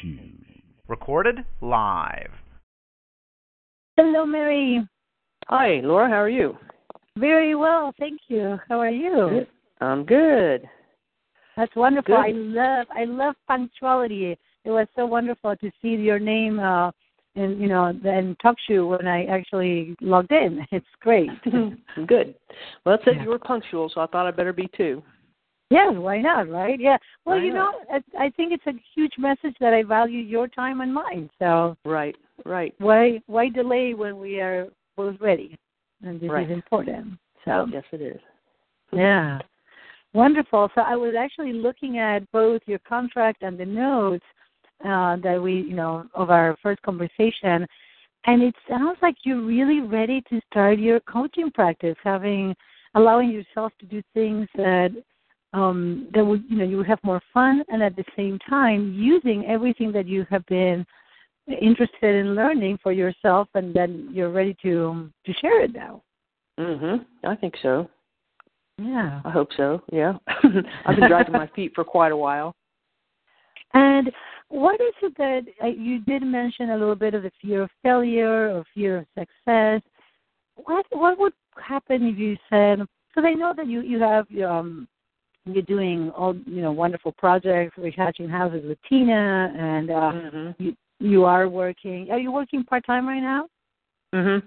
shoe. Recorded live. Hello, Mary. Hi, Laura. How are you? Very well, thank you. How are you? Good. I'm good. That's wonderful. Good. I love I love punctuality. It was so wonderful to see your name uh in you know in talk show when I actually logged in. It's great. good. Well, it said Yeah. you were punctual, so I thought I'd better be too. Yeah, why not, right? Yeah. Well, Why you not? know, I, I think it's a huge message that I value your time and mine. So Right, right. why why delay when we are both ready? And this Right. is important. So Yes, it is. Yeah. Wonderful. So I was actually looking at both your contract and the notes uh, that we, you know, of our first conversation, and it sounds like you're really ready to start your coaching practice, having allowing yourself to do things that um, that would, you know, you would have more fun, and at the same time using everything that you have been interested in learning for yourself, and then you're ready to to share it now. Mhm. I think so. Yeah. I hope so. Yeah. I've been dragging my feet for quite a while. And what is it that uh, you did mention a little bit of the fear of failure or fear of success? What what would happen if you said? Because I know that you you have um you're doing all you know wonderful projects, retouching houses with Tina, and uh, Mhm. you you are working. Are you working part time right now? Mhm.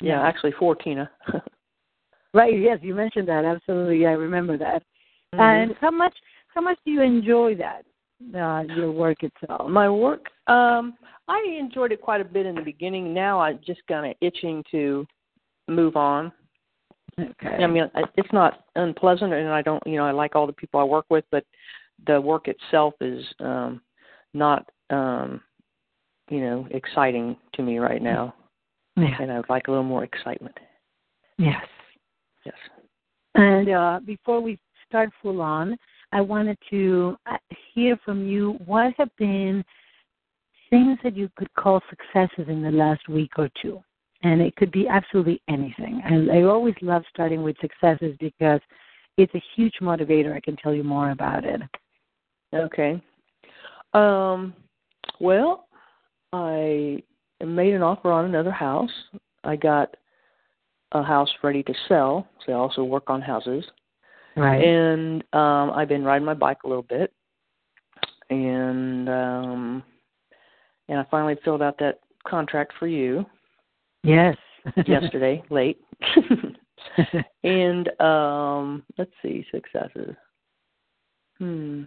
Yeah, Yeah. actually for Tina. Right. Yes, you mentioned that. Absolutely, I remember that. Mhm. And how much how much do you enjoy that uh, your work itself? my work, um, I enjoyed it quite a bit in the beginning. Now I'm just kind of itching to move on. Okay. I mean, it's not unpleasant, and I don't, you know, I like all the people I work with, but the work itself is um not, um you know, exciting to me right now, yeah. and I would like a little more excitement. Yes. Yes. And uh, before we start full on, I wanted to uh, hear from you what have been things that you could call successes in the last week or two. And it could be absolutely anything. And I always love starting with successes because it's a huge motivator. I can tell you more about it. Okay. Um. Well, I made an offer on another house. I got a house ready to sell. So I also work on houses. Right. and um I've been riding my bike a little bit and um and I finally filled out that contract for you yes. yesterday late. And um let's see successes hmm.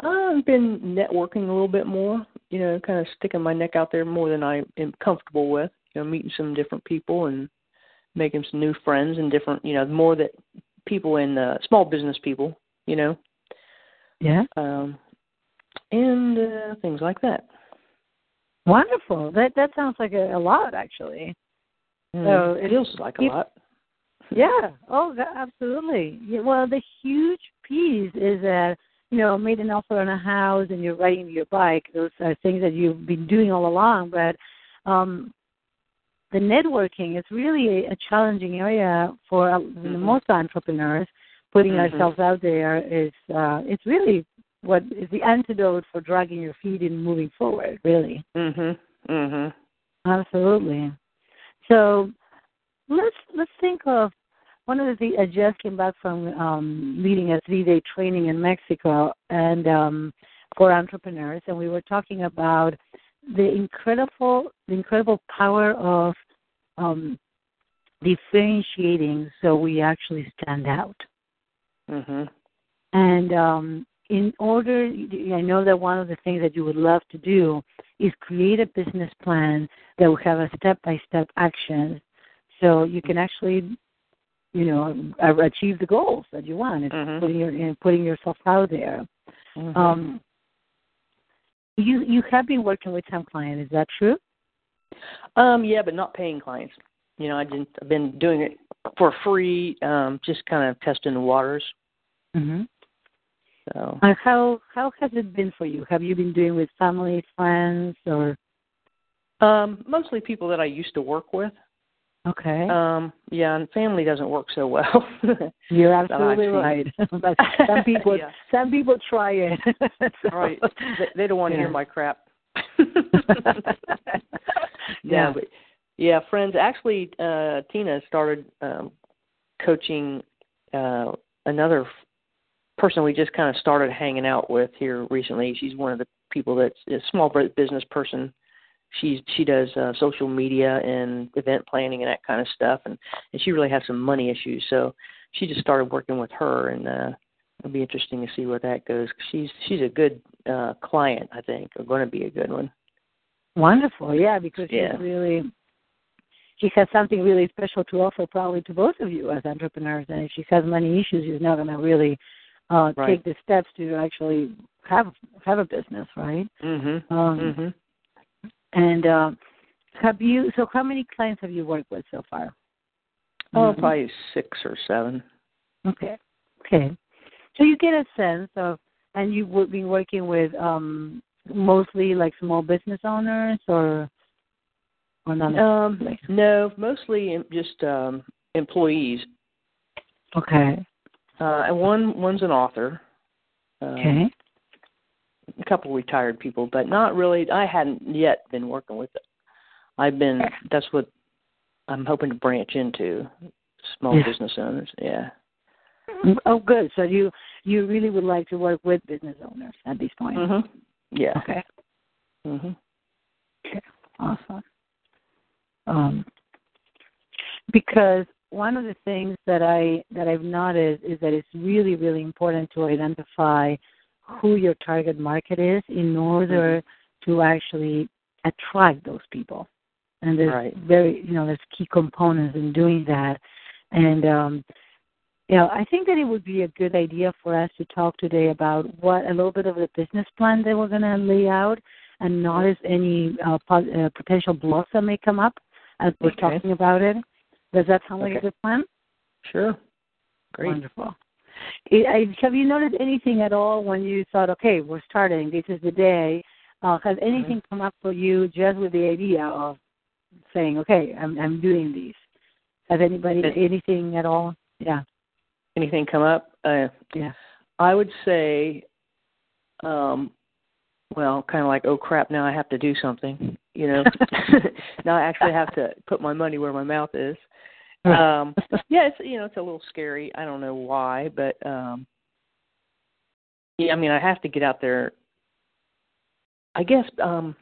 I've been networking a little bit more you know kind of sticking my neck out there more than I am comfortable with you know meeting some different people and making some new friends and different you know more that people in uh, small business people you know. Yeah. um and uh, things like that Wonderful. That that sounds like a, a lot actually. So it feels like a lot Yeah. Oh, absolutely. Yeah, well, the huge piece is that you know made an offer on a house and you're riding your bike. Those are things that you've been doing all along. But um, the networking is really a, a challenging area for uh, Mhm. most entrepreneurs. Putting Mhm. ourselves out there is uh, it's really what is the antidote for dragging your feet and moving forward. Really. mhm mhm Absolutely. So let's let's think of one of the things. I just came back from um, leading a three-day training in Mexico and um, for entrepreneurs, and we were talking about the incredible the incredible power of um, differentiating so we actually stand out. mhm And um, in order, I know that one of the things that you would love to do is create a business plan that will have a step-by-step action, so you can actually, you know, achieve the goals that you want. It's Mhm. putting your and putting yourself out there. mhm. Um, you you have been working with some clients, is that true? um yeah but not paying clients you know I didn't I've been doing it for free um just kind of testing the waters Mm-hmm. So how how has it been for you? Have you been doing with family, friends, or um mostly people that I used to work with Okay. Um, yeah, and family doesn't work so well. You're absolutely right. but some people, Yeah. some people try it. So- right. They, they don't want to Yeah. hear my crap. Yeah. No, but yeah, friends. Actually, uh, Tina started um, coaching uh, another person we just kind of started hanging out with here recently. She's one of the people that's a small business person. She's she does uh, social media and event planning and that kind of stuff, and and she really has some money issues. So she just started working with her, and uh, it'll be interesting to see where that goes. She's she's a good uh, client, I think, or going to be a good one. Wonderful, yeah, because Yeah. she's really she has something really special to offer probably to both of you as entrepreneurs and if she has money issues she's not gonna really uh Right. take the steps to actually have have a business, right? Mhm. Um Mhm. and um have you so how many clients have you worked with so far? Oh, Mhm. probably six or seven. Okay. Okay. So you get a sense of and you would be working with um mostly like small business owners or or not Um, no, mostly just um employees. Okay. Uh, and one one's an author. Um, Okay. A couple retired people, but not really. I hadn't yet been working with it. I've been. That's what I'm hoping to branch into. Small Yeah. business owners. Yeah. Mm, Oh, good. So you you really would like to work with business owners at this point? Mhm. Yeah. Okay. Mhm. Okay. Awesome. Um, because one of the things that I that I've noticed is that it's really really important to identify who your target market is in order to actually attract those people. And there's Right. very you know there's key components in doing that. And um, you know I think that it would be a good idea for us to talk today about what a little bit of the business plan that we're going to lay out and notice any uh, pos- uh, potential blocks that may come up as we're Okay. talking about it. Does that sound like a good plan? Sure. Great. Wonderful. Have you noticed anything at all when you thought, okay, we're starting, this is the day? Uh, has anything come up for you just with the idea of saying, okay, I'm I'm doing these? Has anybody anything at all? Yeah, Anything come up? Uh, yeah. I would say, um, well, kind of like, oh crap, now I have to do something. You know, now I actually have to put my money where my mouth is. Um, yeah, it's you know, it's a little scary. I don't know why, but um, yeah, I mean, I have to get out there. I guess, um,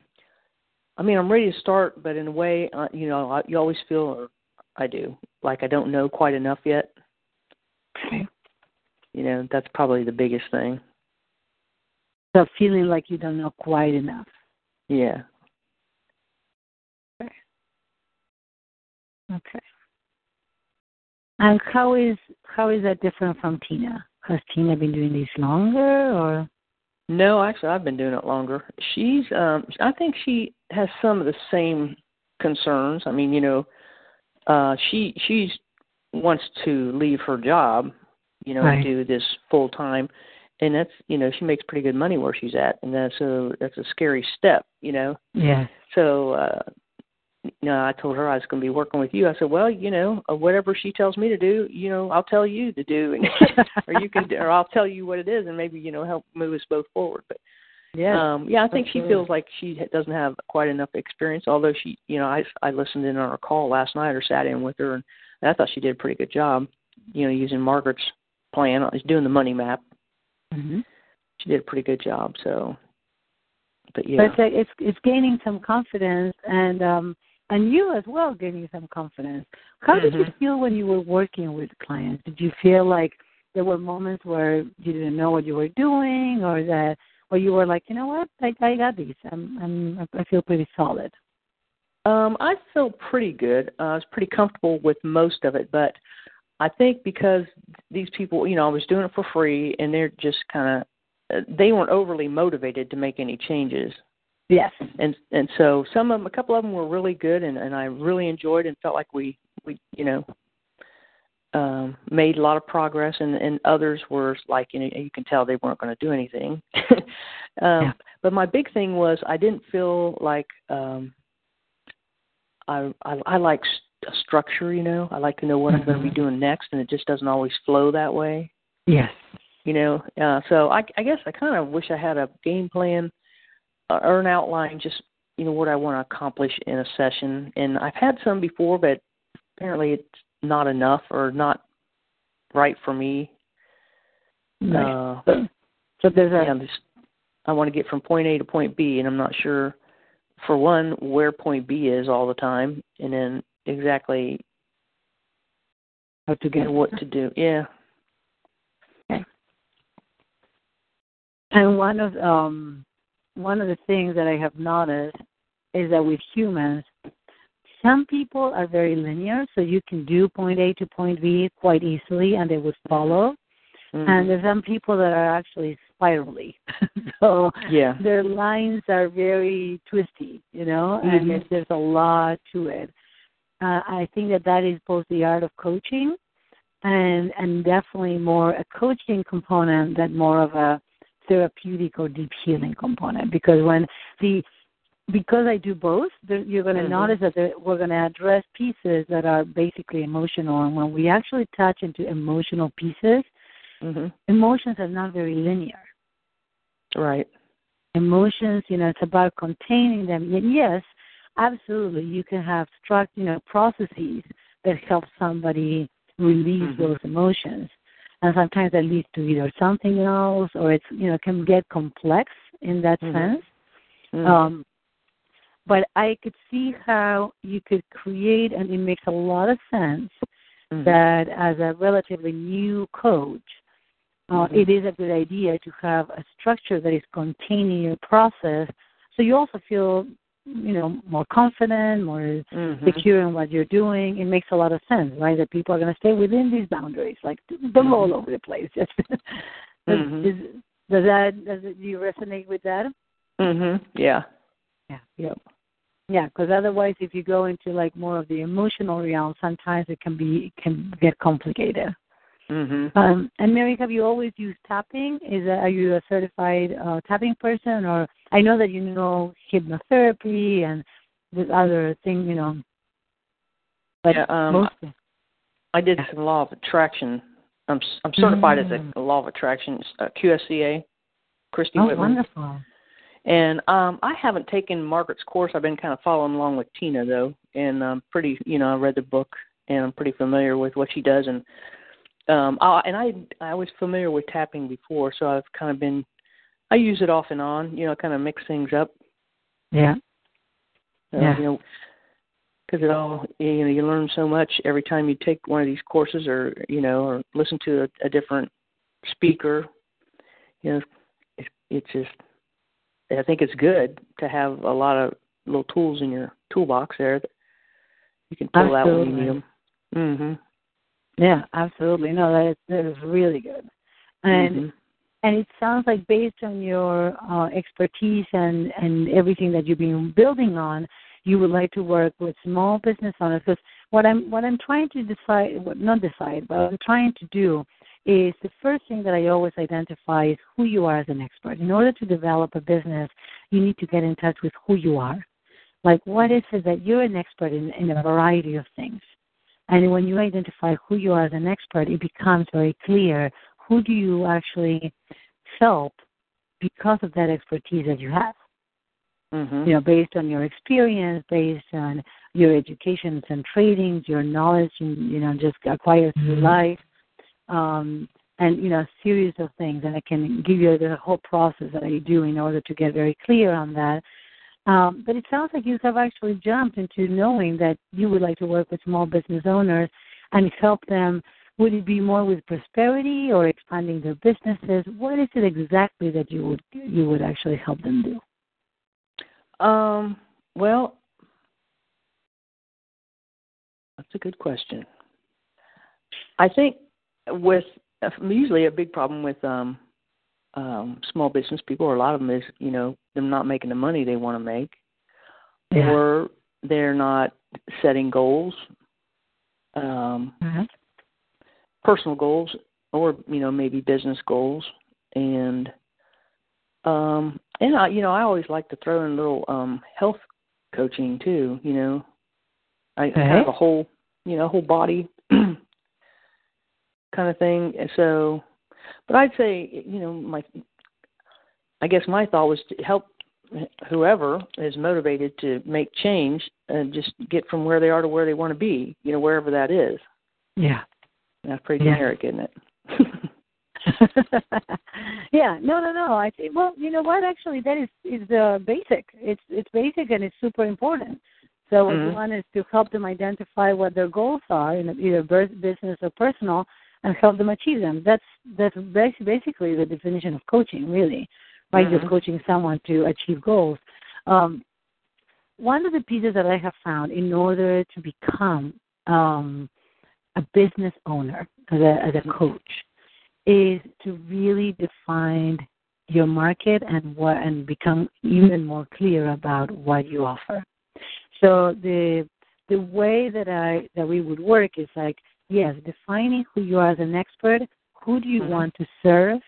I mean, I'm ready to start, but in a way, uh, you know, I, you always feel, or I do, like I don't know quite enough yet. Okay. You know, that's probably the biggest thing. So feeling like you don't know quite enough. Yeah. Okay. Okay. And how is how is that different from Tina? Has Tina been doing this longer, or No, actually, I've been doing it longer. She's, um, I think she has some of the same concerns. I mean, you know, uh, she she's wants to leave her job, you know, Right. and do this full time, and that's you know she makes pretty good money where she's at, and that's a that's a scary step, you know. yeah? So, uh, you know, I told her I was going to be working with you. I said, well, you know, uh, whatever she tells me to do, you know, I'll tell you to do, and or you can, or I'll tell you what it is, and maybe you know help move us both forward. But Yeah. um, yeah, I think she feels like she doesn't have quite enough experience. Although she, you know, I I listened in on her call last night or sat in with her, and I thought she did a pretty good job. You know, using Margaret's plan, is doing the money map. hmm She did a pretty good job. So, but But yeah, it's, it's it's gaining some confidence, and um, and you as well gaining some confidence. How did you Mhm. feel when you were working with clients? Did you feel like there were moments where you didn't know what you were doing, or that, or you were like, you know what, I I got these. I'm I'm I feel pretty solid. Um, I feel pretty good. Uh, I was pretty comfortable with most of it, but I think because these people, you know, I was doing it for free, and they're just kind of, they weren't overly motivated to make any changes, Yes. and and so some of them, a couple of them were really good, and and I really enjoyed and felt like we we you know um made a lot of progress and and others were like you know you can tell they weren't going to do anything um Yeah. but my big thing was i didn't feel like um I, I I like s- a structure. You know, I like to know what mm-hmm. I'm going to be doing next, and it just doesn't always flow that way. Yes. You know, uh, so I, I guess I kind of wish I had a game plan or an outline, just you know what I want to accomplish in a session. And I've had some before, but apparently it's not enough or not right for me. Right. Uh, so there's a. Yeah, I want to get from point A to point B, and I'm not sure, for one, where point B is all the time, and then exactly how to get what to do. Yeah. Okay. And one of um one of the things that I have noticed is that with humans, some people are very linear, so you can do point A to point B quite easily and they would follow. Mm-hmm. And there's some people that are actually spirally. so yeah. their lines are very twisty, you know, mm-hmm. and there's a lot to it. Uh, I think that that is both the art of coaching and and definitely more a coaching component than more of a therapeutic or deep healing component because when the because I do both, you're going to mm-hmm. notice that we're going to address pieces that are basically emotional. And when we actually touch into emotional pieces, mm-hmm. emotions are not very linear. Right. Emotions, you know, it's about containing them. And yes, absolutely, you can have struct, you know, processes that help somebody release mm-hmm. those emotions and sometimes that leads to either something else or it's you know can get complex in that mm-hmm. sense. Mm-hmm. Um, but I could see how you could create, and it makes a lot of sense mm-hmm. that as a relatively new coach, uh, mm-hmm. it is a good idea to have a structure that is containing your process, so you also feel you know more confident, more mm-hmm. secure in what you're doing. It makes a lot of sense, right? That people are going to stay within these boundaries, like them mm-hmm. all over the place. Just does, mm-hmm. is, does that does it, do you resonate with that? Mhm. Yeah. Yeah. Yep. Yeah, because otherwise, if you go into like more of the emotional realm, sometimes it can be it can get complicated. Mm-hmm. Um, and Mary, have you always used tapping? Is that, are you a certified uh, tapping person, or I know that you know hypnotherapy and with other things, you know. But yeah, um, mostly. I did some law of attraction. I'm I'm certified mm. as a law of attraction uh, QSCA. Christy oh, Whitman. wonderful. And um I haven't taken Margaret's course. I've been kind of following along with Tina though, and I'm pretty, you know, I read the book and I'm pretty familiar with what she does and um I and I I was familiar with tapping before, so I've kind of been I use it off and on, you know, kind of mix things up. Yeah. Uh, yeah. You know, because it all you know you learn so much every time you take one of these courses or you know or listen to a, a different speaker. You know, it, it's just I think it's good to have a lot of little tools in your toolbox there that you can pull absolutely. out when you need them. Mhm. Yeah, absolutely. No, that is that is really good. And mm-hmm. and it sounds like based on your uh, expertise and and everything that you've been building on, you would like to work with small business owners. Because what I'm what I'm trying to decide, well, not decide, but what I'm trying to do is the first thing that I always identify is who you are as an expert. In order to develop a business, you need to get in touch with who you are. Like, what is it that you're an expert in, in a variety of things? And when you identify who you are as an expert, it becomes very clear who do you actually help because of that expertise that you have. Mm-hmm. You know, based on your experience, based on your educations and trainings, your knowledge, and you know, just acquired through mm-hmm. life, um, and you know, a series of things. And I can give you the whole process that I do in order to get very clear on that. Um, but it sounds like you have actually jumped into knowing that you would like to work with small business owners and help them. Would it be more with prosperity or expanding their businesses? What is it exactly that you would you would actually help them do? Um, well, that's a good question. I think with usually a big problem with um um small business people or a lot of them is you know them not making the money they want to make yeah. or they're not setting goals um mm-hmm. personal goals or you know maybe business goals and um and I you know I always like to throw in a little um health coaching too you know I Okay. kind of a whole, you know, whole body kind of thing. And so, but I'd say, you know, my, I guess my thought was to help whoever is motivated to make change and just get from where they are to where they want to be, you know, wherever that is. Yeah. That's pretty Yeah. generic, isn't it? yeah, no, no, no. I think well, you know what? Actually, that is is uh, basic. It's it's basic and it's super important. So what you Mhm. want is to help them identify what their goals are in either bus- business or personal, and help them achieve them. That's that's basically the definition of coaching, really, right? Mhm. You're coaching someone to achieve goals. Um, one of the pieces that I have found in order to become um, a business owner as a, as a coach is to really define your market and what and become even more clear about what you offer. So the the way that I that we would work is like yes, defining who you are as an expert, who do you Mhm. want to serve,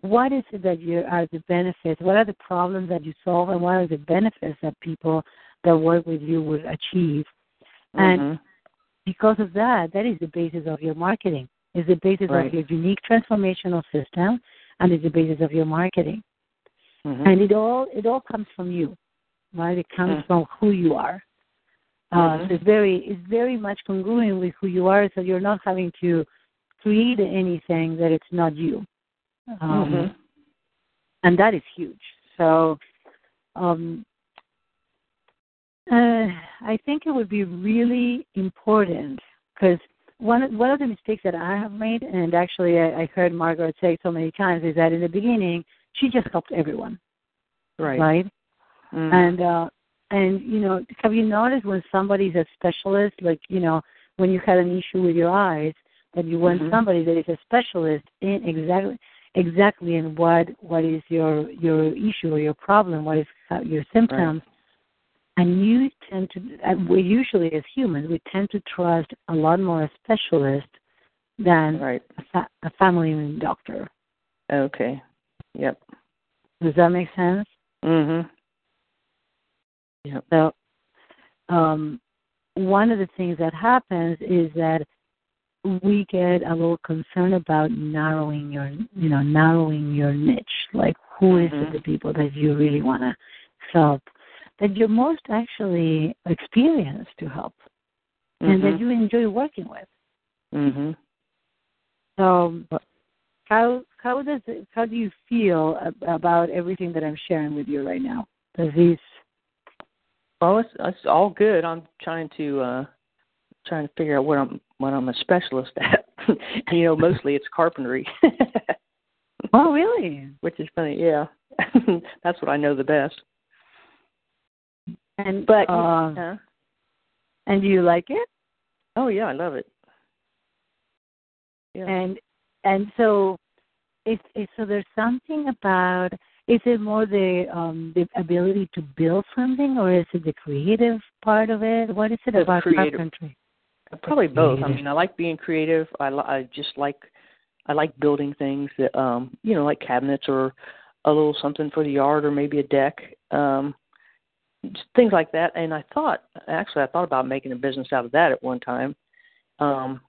what is it that you are the benefits, what are the problems that you solve, and what are the benefits that people that work with you would achieve. And Mhm. because of that, that is the basis of your marketing. Is the basis Right. of your unique transformational system, and is the basis of your marketing. Mhm. And it all it all comes from you, right? It comes Mm. from who you are. Uh, Mhm. So it's very it's very much congruent with who you are. So you're not having to create anything that it's not you, um, Mhm. and that is huge. So. Um, uh, I think it would be really important because one of, one of the mistakes that I have made, and actually I, I heard Margaret say so many times, is that in the beginning she just helped everyone, Right. right? Mhm. And uh, and you know, have you noticed when somebody's a specialist, like you know, when you had an issue with your eyes, that you want Mhm. somebody that is a specialist in exactly exactly in what what is your your issue or your problem, what is your symptoms. And you tend to, we usually as humans, we tend to trust a lot more a specialist than right. a, fa- a family doctor. Okay. Yep. Does that make sense? Mhm. Yep. So, um, one of the things that happens is that we get a little concerned about narrowing your, you know, narrowing your niche. Like, who is Mhm. it, the people that you really want to help, that you're most actually experienced to help, and that Mhm. you enjoy working with. Mhm. So, how how does it, how do you feel about everything that I'm sharing with you right now? Does these Well, it's, it's all good. I'm trying to uh trying to figure out what I'm what I'm a specialist at. you know, mostly it's carpentry. Oh, really? Which is funny, yeah. That's what I know the best. And But uh, uh, and do you like it? oh yeah, I love it. Yeah. And and so, it's, it's so there's something about. Is it more the um the ability to build something, or is it the creative part of it? What is it The about creative. carpentry? Probably both. I mean, I like being creative. I li- I just like I like building things that um you know like cabinets or a little something for the yard or maybe a deck um things like that. And I thought actually I thought about making a business out of that at one time. Um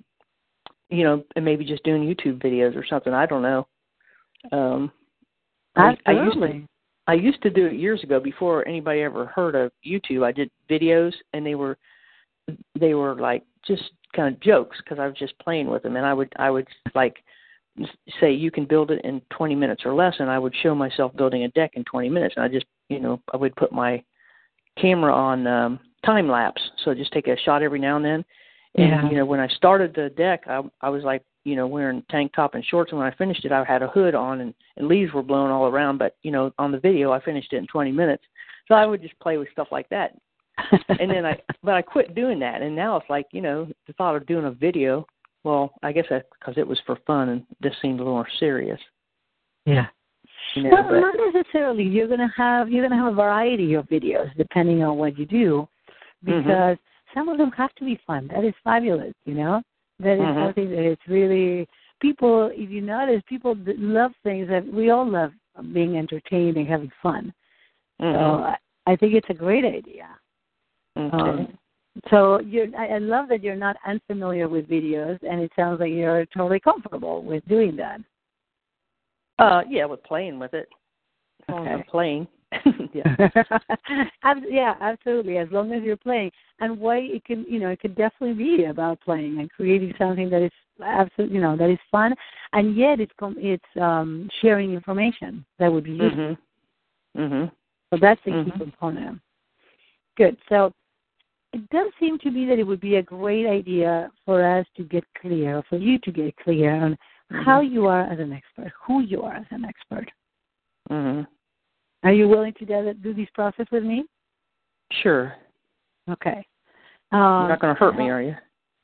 you know, and maybe just doing YouTube videos or something. I don't know. Um I, I used to. I used to do it years ago before anybody ever heard of YouTube. I did videos and they were they were like just kind of jokes because I was just playing with them and I would I would like say you can build it in 20 minutes or less and I would show myself building a deck in 20 minutes and I just you know I would put my camera on um time lapse so just take a shot every now and then and Yeah. you know when I started the deck I I was like you know wearing tank top and shorts and when I finished it I had a hood on and, and leaves were blowing all around but you know on the video I finished it in 20 minutes so I would just play with stuff like that and then I but I quit doing that and now it's like you know the thought of doing a video well I guess that's because it was for fun and this seemed a little more serious yeah. you know No, but not necessarily. You're gonna have you're gonna have a variety of videos depending on what you do, Mhm. because some of them have to be fun. That is fabulous. You know, that is Mhm. something that is really people. If you notice, people that love things that we all love being entertained and having fun. So Mhm. I, I think it's a great idea. okay. Um, So you're, I I love that you're not unfamiliar with videos, and it sounds like you're totally comfortable with doing that. Uh, yeah, with playing with it. Okay. I'm playing. yeah. Yeah, absolutely. As long as you're playing, and why it can, you know, it could definitely be about playing and creating something that is absolutely, you know, that is fun, and yet it's com- it's um sharing information that would be useful. Mhm. Mhm. So that's the key Mhm. component. Good. So it does seem to me that it would be a great idea for us to get clear, for you to get clear on how Mhm. you are as an expert, who you are as an expert. Mhm. Are you willing to do, do this process with me? Sure. Okay. You're Um, not going to hurt me, are you?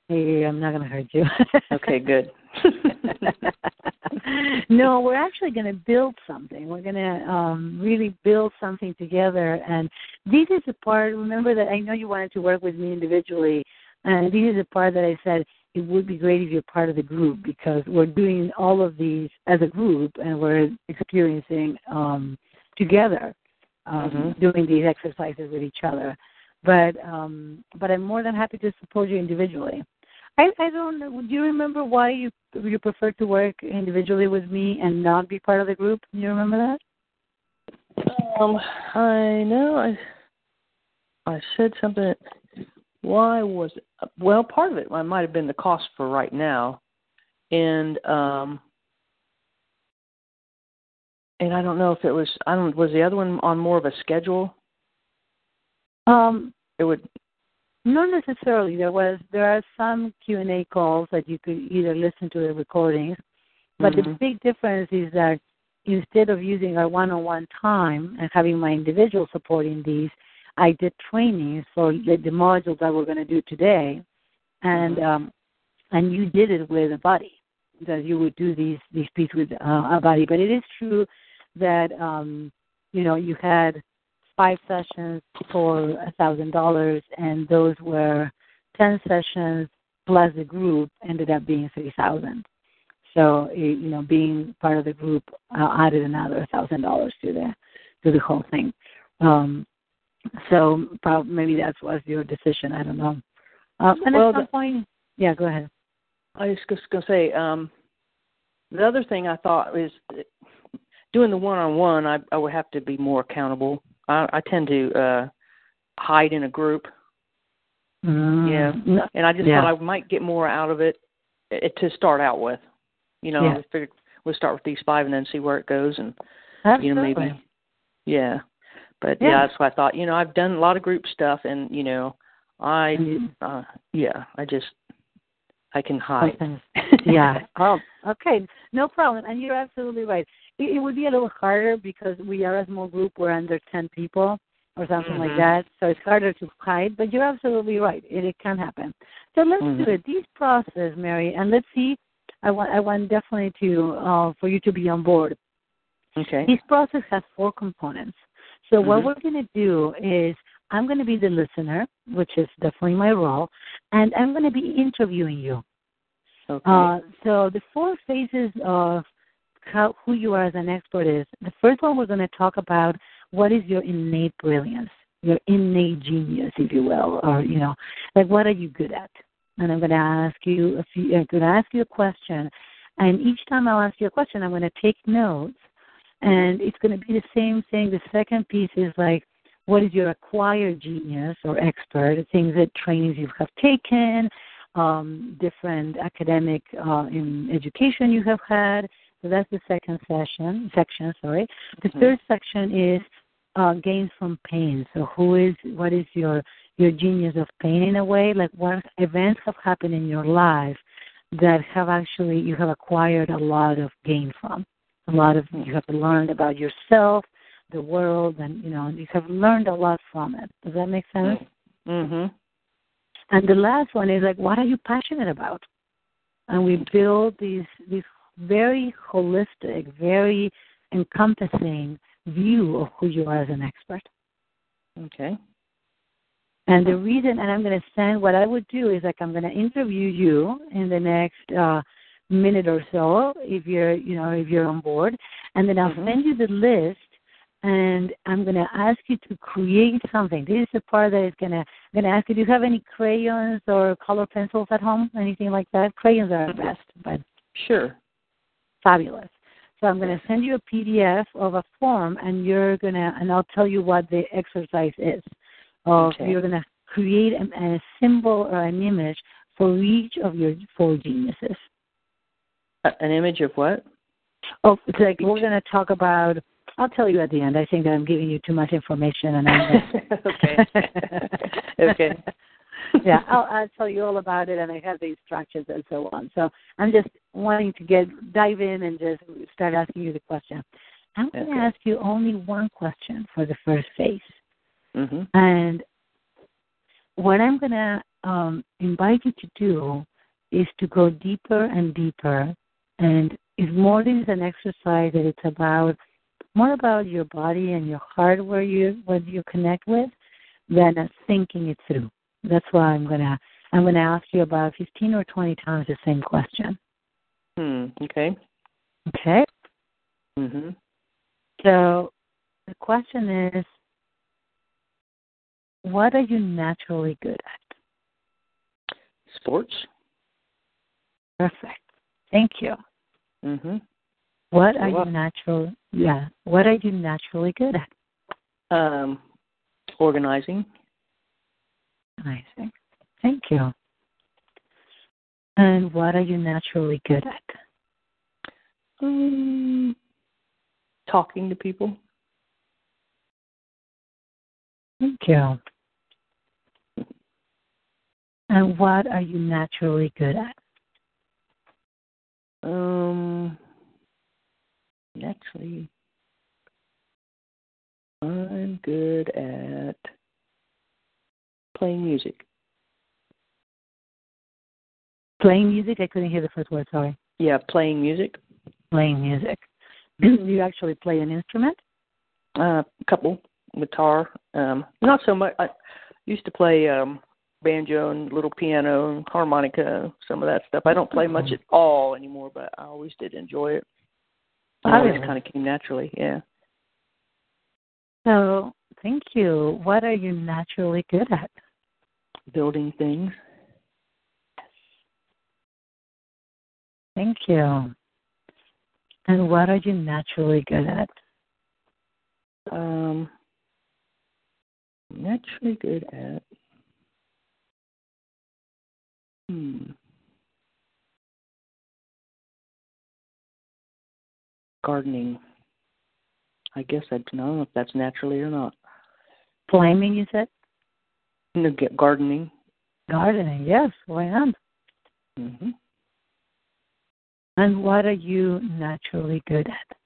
Hey, I'm not going to hurt you. Okay, good. no, we're actually going to build something. We're going to um, really build something together. And this is the part, remember that I know you wanted to work with me individually. And this is the part that I said it would be great if you're part of the group because we're doing all of these as a group and we're experiencing um, together, um, Mhm. doing these exercises with each other. But um, but I'm more than happy to support you individually. I, I don't know. Do you remember why you you prefer to work individually with me and not be part of the group? Do you remember that? Um, I know I I said something. Why was it? Well, part of it might have been the cost for right now, and um, and I don't know if it was. I don't. Was the other one on more of a schedule? Um, It would. not necessarily. There was there are some Q and A calls that you could either listen to the recordings, but the Mhm. big difference is that instead of using our one-on-one time and having my individual supporting these, I did trainings for the, the modules that we're going to do today, and Mhm. um, and you did it with a buddy that you would do these these pieces with uh, a buddy. But it is true that um, you know you had five sessions for a thousand dollars, and those were ten sessions plus the group ended up being three thousand. So you know, being part of the group uh, added another thousand dollars to the to the whole thing. Um, so probably maybe that was your decision. I don't know. Um, and Well, at some the- point, yeah, go ahead. I was just gonna say. Um, the other thing I thought is doing the one-on-one. I I would have to be more accountable. I, I tend to uh hide in a group. Mm, Yeah. and I just Yeah. thought I might get more out of it, eh, to start out with. You know, Yeah. I figured we'll start with these five and then see where it goes, and absolutely. you know maybe, yeah. But Yeah. yeah. that's why I thought. You know, I've done a lot of group stuff, and you know, I, you- uh, yeah, I just, I can hide. Okay. yeah. Oh, okay. No problem. And you're absolutely right. It, it would be a little harder because we are a small group. We're under 10 people or something like Mhm. that. So it's harder to hide, but you're absolutely right. It, it can happen. So let's Mhm. do it. This process, Mary, and let's see. I want, I want definitely to, uh, for you to be on board. Okay. This process has four components. So what Mhm. we're going to do is I'm going to be the listener, which is definitely my role, and I'm going to be interviewing you. Okay. Uh, so the four phases of how, who you are as an expert is the first one we're going to talk about what is your innate brilliance, your innate genius, if you will, or you know, like what are you good at? And I'm going to ask you a few. I'm going to ask you a question, and each time I'll ask you a question, I'm going to take notes, and it's going to be the same thing. The second piece is like what is your acquired genius or expert, things that trainings you have taken, um, different academic uh, in education you have had. So that's the second session section. Sorry. The Mhm. third section is uh, gains from pain. So who is what is your your genius of pain in a way? Like what events have happened in your life that have actually you have acquired a lot of gain from. A lot of you have learned about yourself, the world, and you know you have learned a lot from it. Does that make sense? Mhm. And the last one is like, what are you passionate about? And we build these these very holistic, very encompassing view of who you are as an expert. Okay. And the reason, and I'm going to send what I would do is like I'm going to interview you in the next uh, minute or so if you're, you know, if you're on board, and then I'll Mhm. send you the list. and I'm going to ask you to create something. This is the part that is going to I'm going to ask you. Do you have any crayons or color pencils at home? Anything like that? Crayons are best, but Sure. Fabulous. So I'm going to send you a PDF of a form, and you're going to, and I'll tell you what the exercise is. Of Okay. you're going to create a, a symbol or an image for each of your four geniuses. An image of what? Oh, it's like we're going to talk about. I'll tell you at the end. I think I'm giving you too much information, and I'm. okay. okay. yeah, I'll, I'll tell you all about it, and I have the instructions and so on. So I'm just wanting to get dive in and just start asking you the question. I'm going to Okay. ask you only one question for the first phase, Mhm. and what I'm going to um, invite you to do is to go deeper and deeper, and it's more than an exercise that it's about more about your body and your heart where you what you connect with than thinking it through. That's why I'm gonna I'm gonna ask you about fifteen or twenty times the same question. Hmm. Okay. Okay? Mhm. So the question is what are you naturally good at? Sports. Perfect. Thank you. Mhm. What are you natural yeah. What are you naturally good at? Um, organizing. Amazing. Thank you. And what are you naturally good at? Um, talking to people. Thank you. And what are you naturally good at? Um, naturally, I'm good at playing music. Playing music? I couldn't hear the first word, sorry. Yeah, playing music. Playing music. Do you actually play an instrument? Uh, a couple guitar. Um, not so much. I used to play um banjo and little piano and harmonica, some of that stuff. I don't play much at all anymore, but I always did enjoy it. I always kind of came naturally. Yeah. So, thank you. What are you naturally good at? Building things. Thank you. And what are you naturally good at? Um, naturally good at. Hmm. Gardening. I guess I don't know if that's naturally or not. Flaming, you said? No, get gardening. Gardening, yes, why not? hmm And what are you naturally good at?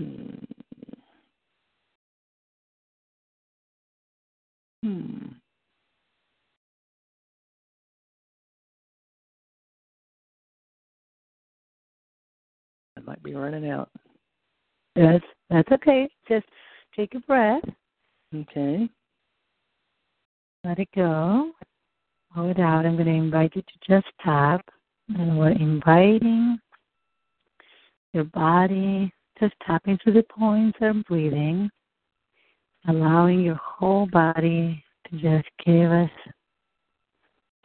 Hmm. Hmm. I might be running out. Yes, that's okay. Just take a breath, Okay. let it go, hold it out. I'm going to invite you to just tap, and we're inviting your body, just tapping to the points and breathing, allowing your whole body to just give us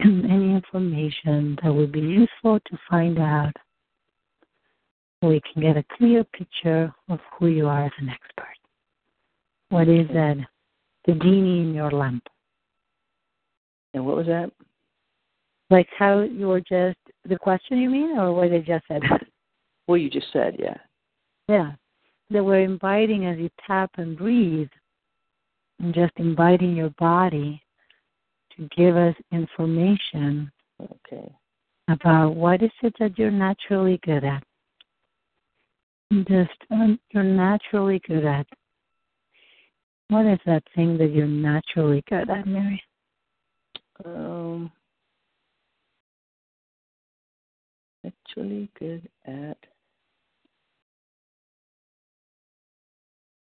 any information that would be useful to find out we can get a clear picture of who you are as an expert. What is that? The genie in your lamp. And what was that? Like how you were just, the question you mean, or what I just said? Well, you just said, yeah. yeah. That we're inviting as you tap and breathe, and just inviting your body to give us information Okay. about what is it that you're naturally good at. Just um, you're naturally good at. What is that thing that you're naturally good at, Mary? Um, actually good at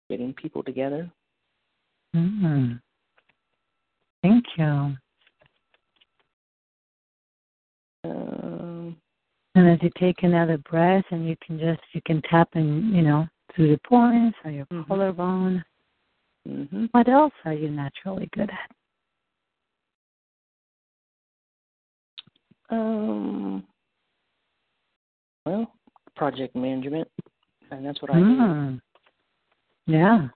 getting people together. Mm. Thank you. Um, And as you take another breath, and you can just you can tap in, you know, through the points or your Mhm. collarbone. Mhm. What else are you naturally good at? Um. Well, project management, and that's what I do. Mm. Yeah.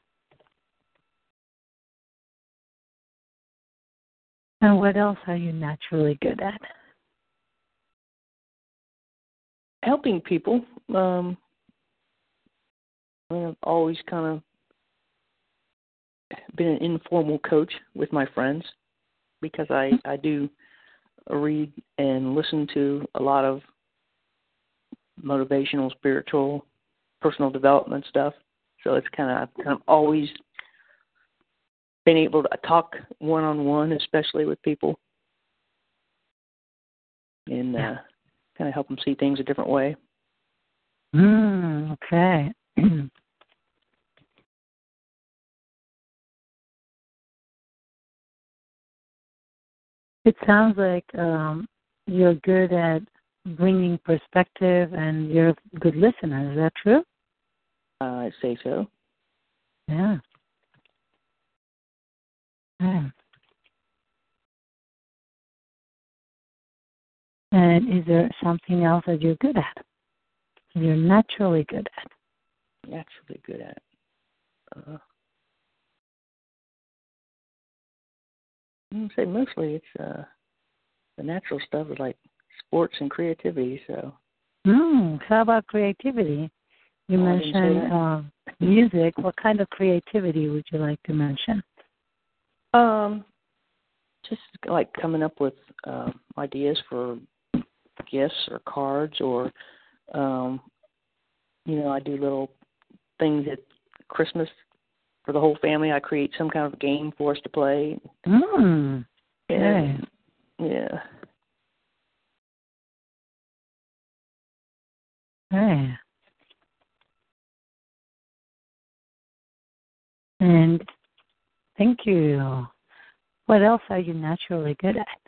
And what else are you naturally good at? Helping people. Um. I've always kind of been an informal coach with my friends because I I do read and listen to a lot of motivational, spiritual, personal development stuff. So it's kind of I've kind of always been able to talk one on one, especially with people, and uh, kind of help them see things a different way. Mm, okay. it sounds like um, you're good at bringing perspective and you're a good listener. Is that true? Uh, I say so. Yeah. Yeah. And is there something else that you're good at? You're naturally good at. Naturally good at. Uh, I'd say mostly it's uh, the natural stuff is like sports and creativity. So Mm, how about creativity? You Oh, I mentioned uh, music. What kind of creativity would you like to mention? Um, just like coming up with um, ideas for gifts or cards, or um, you know, I do little things at Christmas for the whole family. I create some kind of game for us to play. Mm. And, yeah. Okay. And thank you. What else are you naturally good at?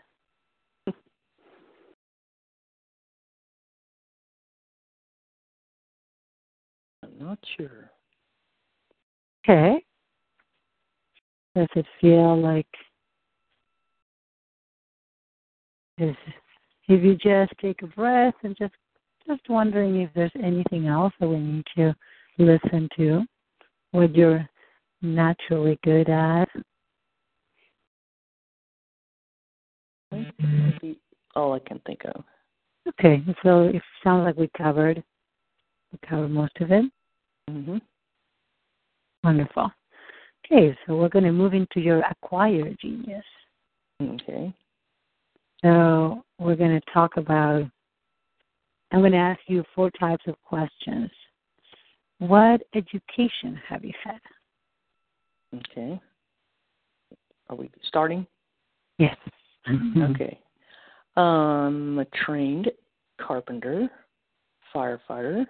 Not sure. Okay. Does it feel like is if you just take a breath and just just wondering if there's anything else that we need to listen to, what you're naturally good at. I that might be all I can think of. Okay, so it sounds like we covered we covered most of it. Mhm. Wonderful. Okay, so we're going to move into your acquired genius. Okay. So we're going to talk about, I'm going to ask you four types of questions. What education have you had? Okay. Are we starting? Yes. Okay. Um, a trained carpenter, firefighter,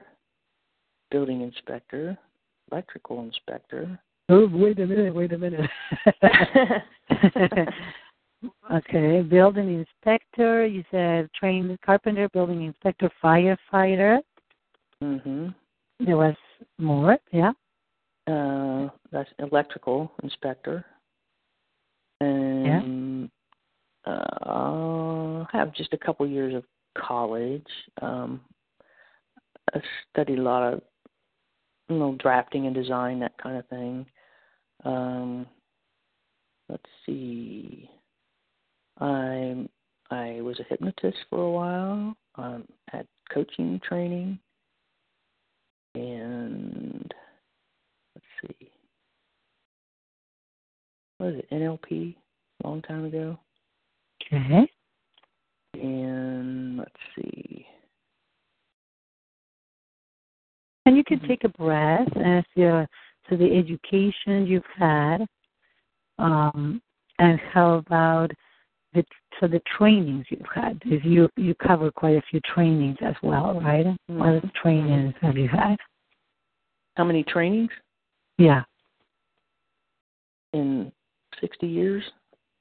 building inspector, electrical inspector. Oh, wait a minute, wait a minute. okay, building inspector, you said trained carpenter, building inspector, firefighter. mhm. There was more, yeah. Uh, that's electrical inspector. And uh, I have just a couple years of college. Um, I studied a lot of, you know, drafting and design, that kind of thing. Um, let's see. I'm I was a hypnotist for a while. Um, had coaching training, and let's see. What is it? NLP, long time ago. Okay. And let's see. And you can Mhm. take a breath as your so the education you've had, um, and how about the so the trainings you've had? If you you cover quite a few trainings as well, right? What Mhm. trainings have you had? How many trainings Yeah. in 60 years?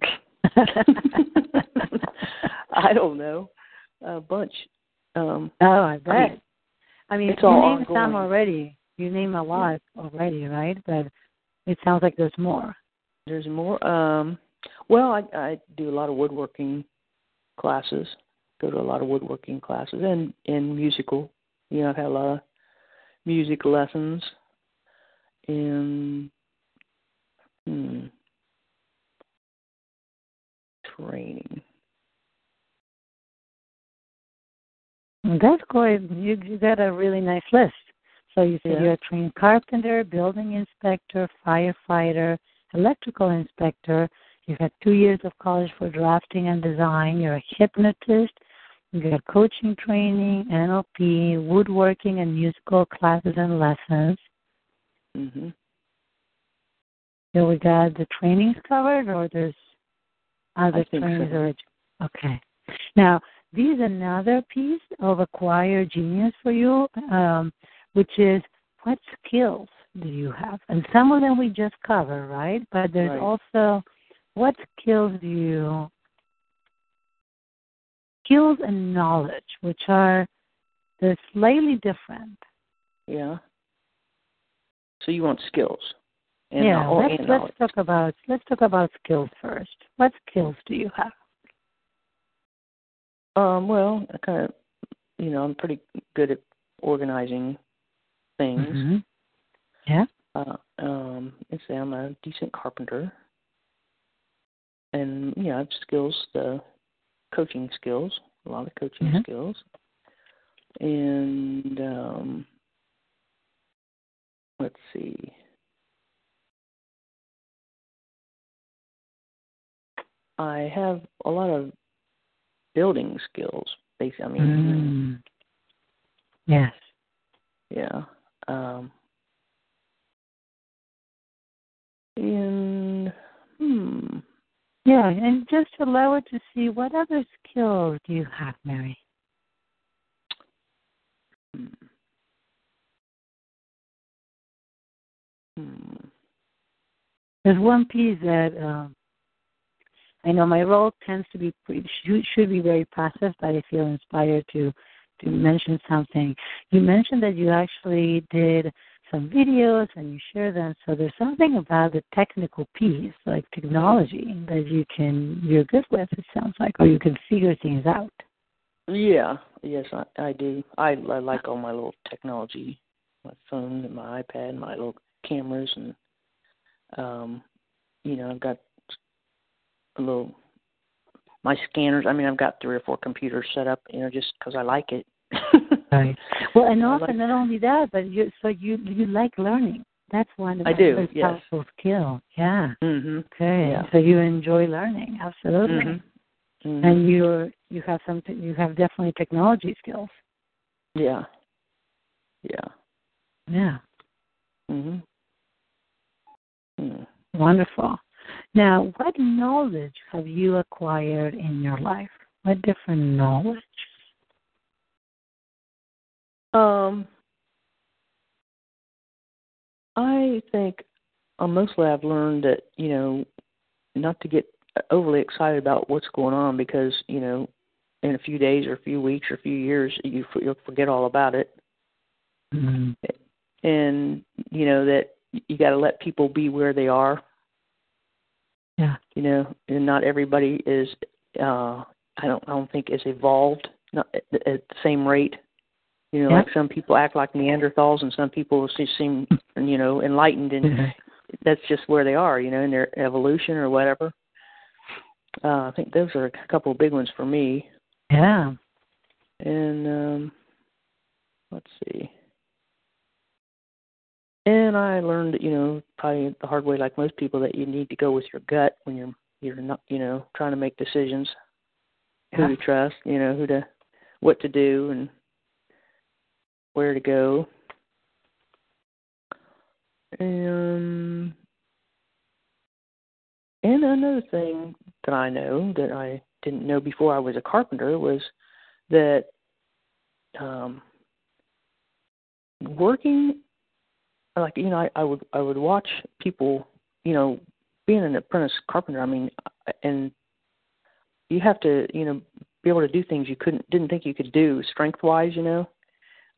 I don't know. A bunch. Um, oh, I bet. I mean, I mean it's you all named some already. You named a lot already, right? But it sounds like there's more. there's more. Um, well, I I do a lot of woodworking classes. Go to a lot of woodworking classes and and musical. You know, I've had a lot of music lessons. And hmm, training. That's great. You, you got a really nice list. So you said Yeah. you're a trained carpenter, building inspector, firefighter, electrical inspector. You've had two years of college for drafting and design. You're a hypnotist. You got coaching training, NLP, woodworking, and musical classes and lessons. Mhm. So we got the trainings covered, or there's other trainings so. already? Okay. Now, this is another piece of acquired genius for you, um, which is what skills do you have? And some of them we just cover, right? But there's Right. also what skills do you skills and knowledge, which are they're slightly different. Yeah. So you want skills. And yeah, let's let's knowledge. talk about let's talk about skills first. What skills do you have? Um, well, I kind of, you know, I'm pretty good at organizing things. Mhm. Yeah. Uh, um, let's say I'm a decent carpenter, and you know, I have skills, the coaching skills, a lot of coaching Mhm. skills, and um, let's see. I have a lot of building skills. Basically, I mean, Mm. Yes. yeah. Um, and hmm, Yeah, and just allow it to see what other skills do you have, Mary. hmm, hmm. There's one piece that um, I know my role tends to be should, be very passive, but I feel inspired to to mention something. You mentioned that you actually did some videos and you share them. So there's something about the technical piece, like technology, that you can you're good with. It sounds like, or you can figure things out. Yeah, yes, I, I do. I, I like all my little technology, my phone and my iPad, my little cameras, and um, you know, I've got little my scanners. I mean, I've got three or four computers set up, you know, just because I like it. Right. Well, and often like- not only that, but you so you you like learning. That's one of I the do, very yes. powerful skill. Yeah. mhm. Okay. Yeah. So you enjoy learning, absolutely. Mhm. Mhm. And you're you have something you have definitely technology skills. yeah. Yeah. Yeah. Mhm. Mm. Wonderful. Now, what knowledge have you acquired in your life? What different knowledge? Um, I think uh, mostly I've learned that you know not to get overly excited about what's going on because you know in a few days or a few weeks or a few years you f- you'll forget all about it Mm. and you know that you got to let people be where they are. You know and not everybody is uh i don't i don't think is evolved not at, the- at the same rate. You know Yeah. like some people act like neanderthals and some people just seem you know enlightened and that's just where they are you know in their evolution or whatever. Uh i think those are a couple of big ones for me. Yeah. and um let's see and i learned you know probably the hard way like most people that you need to go with your gut when you're you're not you know trying to make decisions. Who to trust you know who to what to do and where to go. And and another thing that I know that I didn't know before I was a carpenter was that um working like you know I, I would I would watch people you know being an apprentice carpenter I mean and you have to you know be able to do things you couldn't didn't think you could do strength wise you know?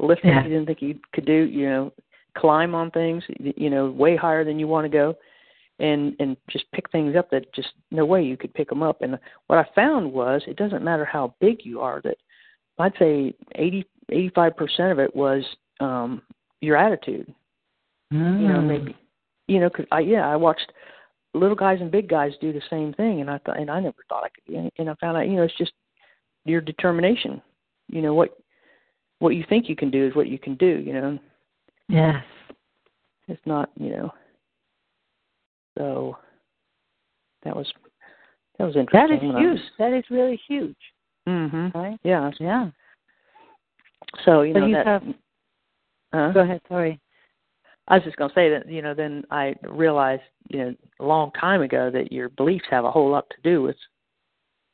Lift things Yeah. you didn't think you could do you know? Climb on things you know way higher than you want to go and and just pick things up that just no way you could pick them up. And what i found was it doesn't matter how big you are that i'd say eighty eighty five percent of it was um your attitude Mm. you know maybe you know cause i yeah i watched little guys and big guys do the same thing and i thought and i never thought i could and, and i found out you know it's just your determination you know what what you think you can do is what you can do you know Yes. it's not you know so that was that was interesting That is huge. That is really huge, mhm right? yeah Yeah. so you So know you that have- huh? Go ahead. Sorry. I was just going to say that you know then I realized you know a long time ago that your beliefs have a whole lot to do with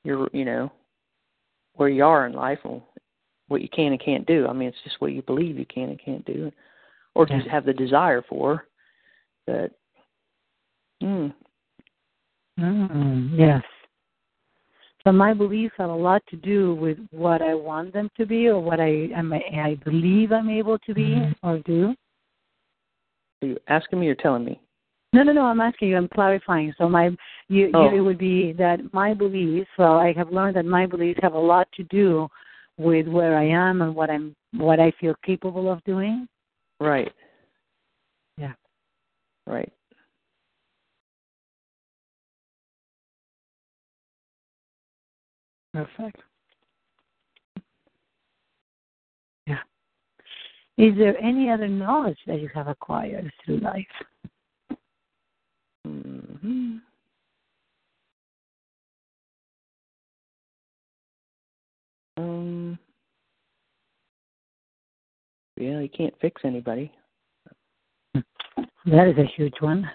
your you know where you are in life and what you can and can't do. I mean it's just what you believe you can and can't do, or just have the desire for. That. Mm, Mm, yes. So my beliefs have a lot to do with what I want them to be, or what I am, I believe I'm able to be or do. Are you asking me or telling me? No, no, no. I'm asking you. I'm clarifying. So my, you, Oh. you, it would be that my beliefs. Well, I have learned that my beliefs have a lot to do with where I am and what I'm, what I feel capable of doing. Right. Yeah. Right. Perfect. Is there any other knowledge that you have acquired through life? hmm Um. Yeah, you can't fix anybody. That is a huge one.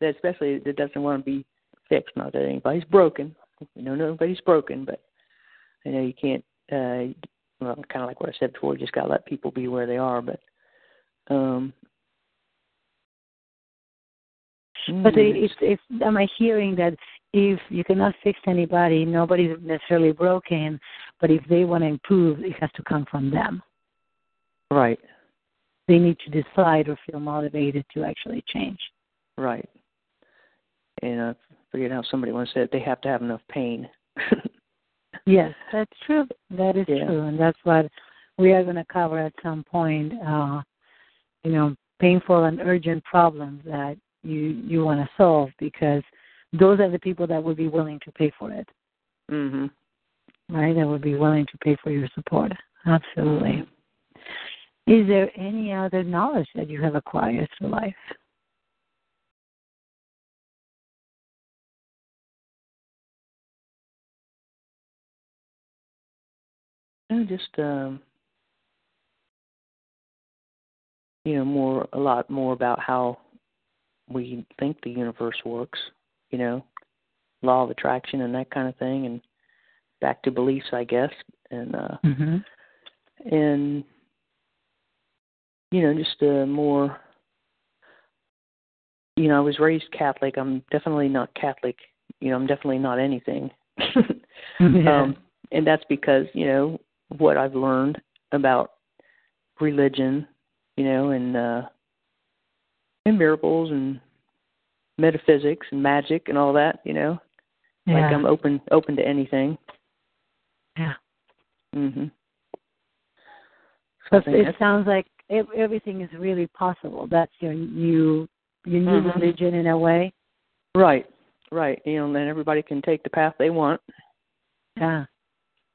especially that doesn't want to be fixed. Not that anybody's broken. You know, nobody's broken, but I know you can't. uh Well, kind of like what I said before, you just gotta let people be where they are. But, um, but mm, it's, it's, am I hearing that if you cannot fix anybody, nobody's necessarily broken, but if they want to improve, it has to come from them. right, They need to decide or feel motivated to actually change. right. And I forget how somebody once said they have to have enough pain. Yes, that's true. That is Yeah. true, and that's what we are going to cover at some point. Uh, you know, painful and urgent problems that you you want to solve because those are the people that would be willing to pay for it, mhm. right? That would be willing to pay for your support. Absolutely. Is there any other knowledge that you have acquired through life? No, just um you know, more a lot more about how we think the universe works, you know, law of attraction and that kind of thing and back to beliefs I guess. And uh Mm-hmm. and you know, just uh more you know, I was raised Catholic. I'm definitely not Catholic. You know, I'm definitely not anything. um and that's because, you know, what I've learned about religion, you know, and uh and miracles and metaphysics and magic and all that, you know. yeah. Like I'm open open to anything. yeah. Mhm. So I But think it sounds like ev- everything is really possible. That's your new your new Mhm. religion in a way. right. Right. You know, and then everybody can take the path they want. Yeah.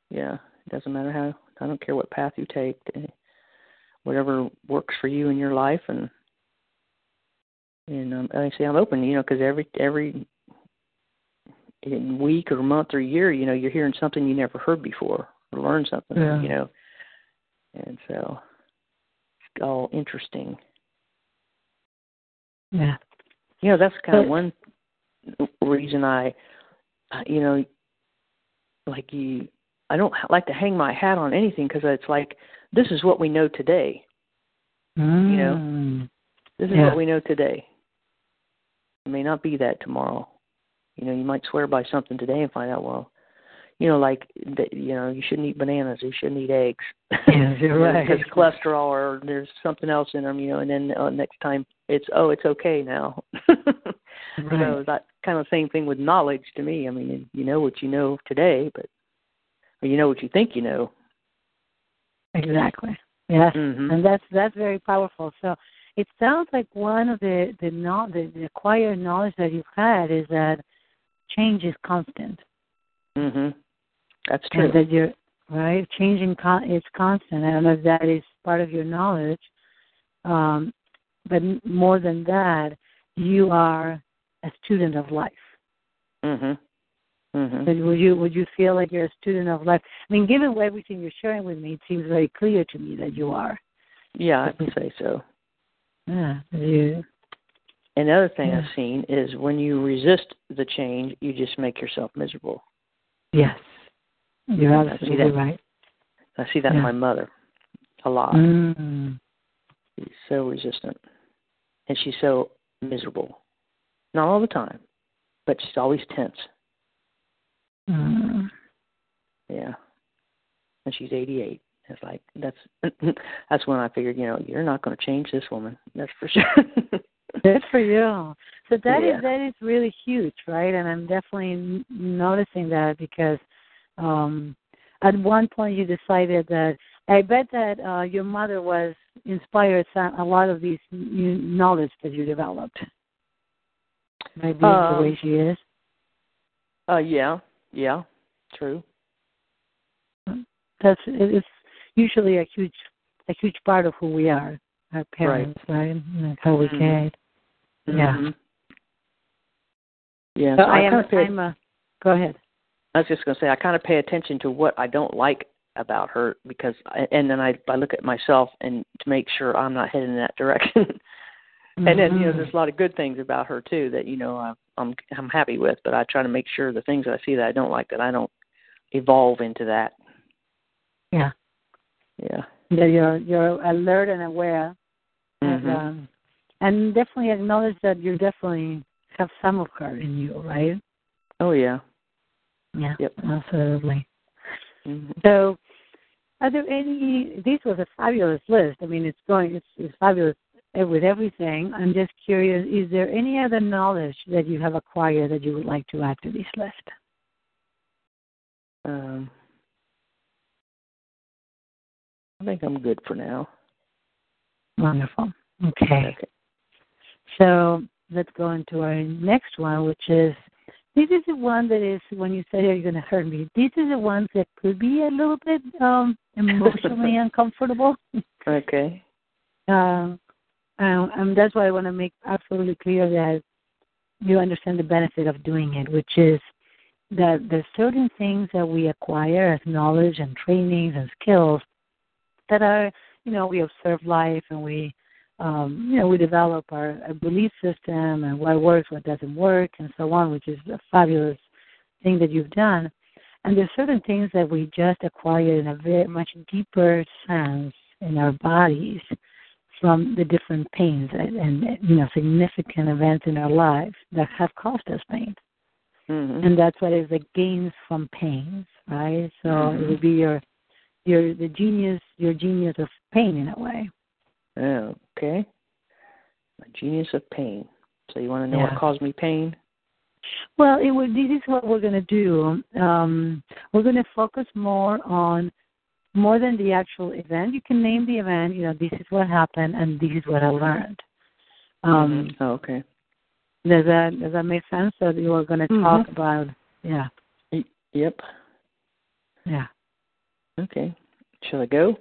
Yeah. It doesn't matter how I don't care what path you take. eh, Whatever works for you in your life and and um, like I say I'm open, you know, because every every in week or month or year, you know, you're hearing something you never heard before or learn something, Yeah. you know. And so it's all interesting. Yeah. You know, that's kind of one reason I, you know, like you, I don't like to hang my hat on anything because it's like this is what we know today. You know? Mm. This is Yeah. what we know today. It may not be that tomorrow. You know, you might swear by something today and find out, well, you know, like that, you know, you shouldn't eat bananas, you shouldn't eat eggs. Yes, you're right. Because cholesterol or there's something else in them, you know. And then uh, next time it's oh, it's okay now. Right. So that kind of same thing with knowledge to me. I mean, you know what you know today, but or you know what you think you know. Exactly. Yes, Mhm. and that's that's very powerful. So it sounds like one of the the, no, the the acquired knowledge that you've had is that change is constant. Mhm. That's true. And that you're right. Changing con- is constant. I don't know if that is part of your knowledge, um, but more than that, you are a student of life. Mhm. Mhm. But would you would you feel like you're a student of life? I mean, given everything you're sharing with me, it seems very clear to me that you are. Yeah, I would say so. Yeah, you. Another thing Yeah. I've seen is when you resist the change, you just make yourself miserable. Yes, you're I see absolutely that. right. I see that in my mother a lot. Mm. She's so resistant, and she's so miserable. Not all the time, but she's always tense. Mm. Yeah, and she's 88. It's like that's that's when I figured, you know, you're not going to change this woman. That's for sure. Good for you. So that is Yeah. that is really huge, right? And I'm definitely n- noticing that because um at one point you decided that I bet that uh your mother was inspired some, a lot of these new knowledge that you developed. By being the Um, way she is. uh, yeah, yeah, true. That's it's usually a huge a huge part of who we are, our parents, right? Like how we Mhm. get. Yeah. Yeah, So I I am kind of pay, I'm a go ahead. I was just going to say I kind of pay attention to what I don't like about her because I, and then I I look at myself and to make sure I'm not heading in that direction. and then you know Mhm. there's a lot of good things about her too that you know I, I'm I'm happy with, but I try to make sure the things that I see that I don't like that I don't evolve into that. Yeah. Yeah. that you're you're alert and aware and Mhm. um and definitely acknowledge that you definitely have some of her in you right Oh yeah. yeah Yep. absolutely Mhm. so are there any this was a fabulous list i mean it's going it's, it's fabulous with everything i'm just curious is there any other knowledge that you have acquired that you would like to add to this list Um, I think I'm good for now. wonderful okay Okay. So let's go into our next one, which is this is the one that is when you say you're going to hurt me. This is the one that could be a little bit um emotionally uncomfortable. Okay. Um, um, and that's why I want to make absolutely clear that you understand the benefit of doing it, which is that there's certain things that we acquire as knowledge and trainings and skills that are, you know, we observe life and we, um, you know, we develop our, our belief system and what works, what doesn't work, and so on, which is a fabulous thing that you've done. And there's certain things that we just acquire in a very much deeper sense in our bodies from the different pains and, and you know significant events in our lives that have caused us pain Mhm. and that's what is the gains from pains right so Mhm. it would be your your the genius your genius of pain in a way Oh, okay. A genius of pain. So you want to know Yeah. what caused me pain? well it would this is what we're going to do um we're going to focus more on more than the actual event you can name the event you know this is what happened and this is what i learned um Mhm. Oh, okay. Does that does that make sense? That you were going to Mhm. talk about yeah Y- Yep. yeah. Okay. Shall I go?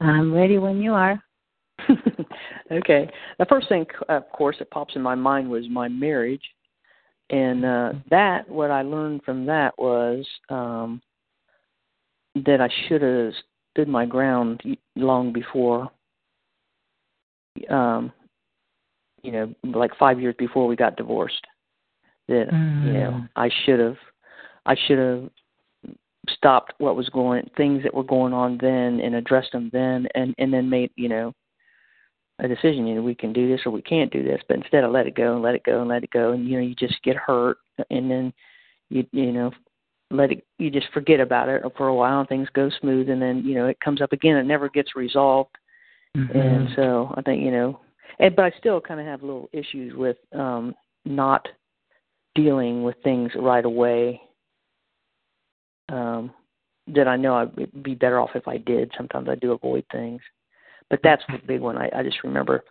I'm ready when you are. okay. The first thing, of course, that pops in my mind was my marriage, and uh, that what I learned from that was um, that I should have stood my ground long before. Um, you know, like five years before we got divorced. That you know, Mm. I should have, I should have stopped what was going, things that were going on then, and addressed them then, and and then made you know a decision. You know, we can do this or we can't do this. But instead, I let it go and let it go and let it go, and you know, you just get hurt, and then you you know let it you just forget about it for a while and things go smooth and then you know it comes up again it never gets resolved. Mm-hmm. and so i think you know and but i still kind of have little issues with um not dealing with things right away um that i know i'd be better off if i did. Sometimes i do avoid things. But that's the big one. I i just remember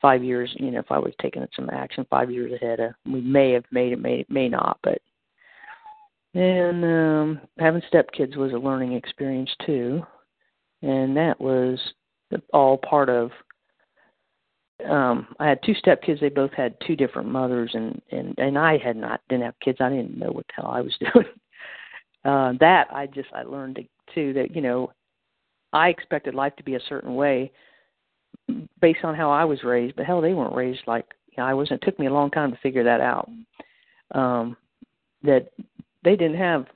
five years you know if i was taking some action five years ahead of we may have made it may may not but and um having stepkids was a learning experience too. And that was all part of um I had two stepkids. They both had two different mothers and and and I had not didn't have kids. I didn't know what the hell I was doing. Uh that I just I learned to, too that you know I expected life to be a certain way based on how I was raised but hell they weren't raised like you know, I wasn't it took me a long time to figure that out. Um that they didn't have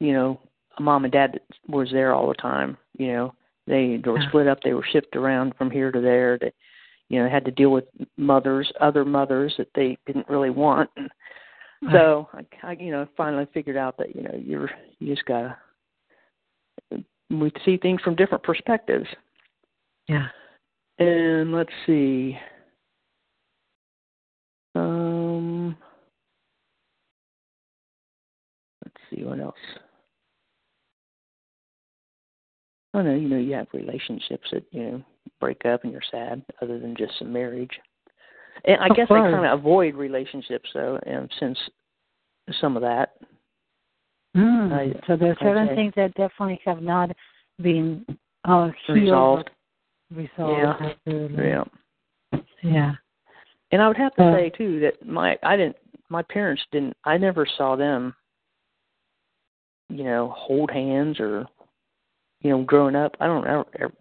you know a mom and dad that was there all the time you know. They, they were split up they were shipped around from here to there they you know had to deal with mothers other mothers that they didn't really want. And so I, I you know finally figured out that you know you're you just gotta we see things from different perspectives. Yeah. and let's see um let's see what else Oh no, you know, you have relationships that, you know, break up and you're sad other than just a marriage. And I Of guess I kinda avoid relationships though, and since some of that. Mm. I- so there are certain things that definitely have not been uh, healed Resolved. Resolved. Yeah. Absolutely. Yeah. Yeah. And I would have to Uh, say too that my I didn't my parents didn't I never saw them you know hold hands or you know growing up I don't ever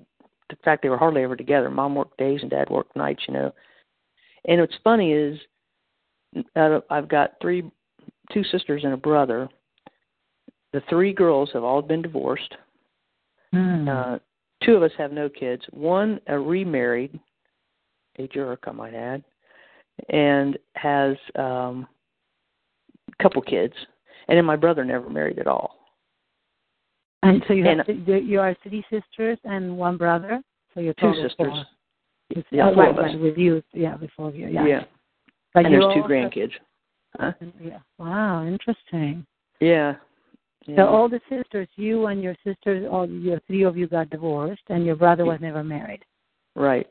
the fact they were hardly ever together mom worked days and dad worked nights you know and what's funny is of, I've got three two sisters and a brother the three girls have all been divorced Mm. uh, two of us have no kids. One uh, remarried, a jerk, I might add, and has um, a couple kids. And then my brother never married at all. And so you have and- you are three sisters and one brother. So you're Two sisters. Four. Yeah, oh, four right, of us. right, with you. Yeah, before you. Yeah. yeah. But And there's two grandkids. Huh? Yeah. Wow. Interesting. Yeah. yeah. So all the sisters, you and your sisters, all your three of you got divorced, and your brother was never married, right,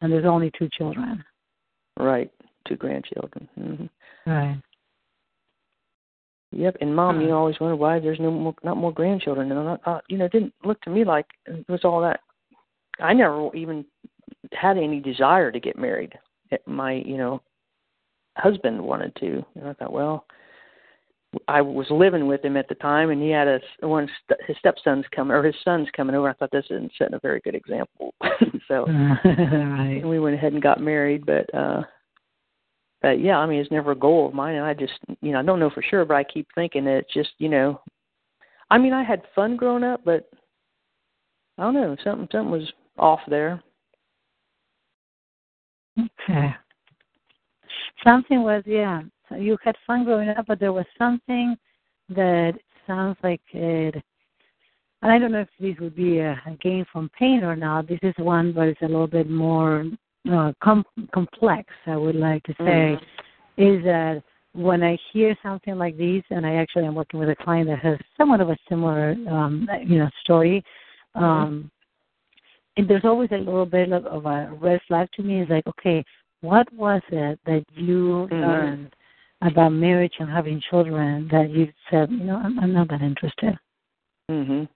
and there's only two children. right. Two grandchildren. hmm Right. Yep. And mom, you always wonder why there's no more, not more grandchildren. And not, uh, you know, it didn't look to me like it was all that. I never even had any desire to get married. My, you know, husband wanted to, and I thought, well, I was living with him at the time, and he had a one st- his stepsons coming or his sons coming over. I thought this isn't setting a very good example, so right. we went ahead and got married. But uh but yeah, I mean, it's never a goal of mine, and I just you know I don't know for sure, but I keep thinking that it's just you know, I mean, I had fun growing up, but I don't know, something something was off there. Okay. Something was, yeah. So you had fun growing up, but there was something that sounds like it. And I don't know if this would be a, a gain from pain or not. This is one, but it's a little bit more uh, com- complex. I would like to say, is that when I hear something like this, and I actually am working with a client that has somewhat of a similar, um, you know, story. Um, and there's always a little bit of, of a red flag to me. Is like, okay, what was it that you Mhm. learned about marriage and having children that you said, you know, I'm, I'm not that interested? Mhm.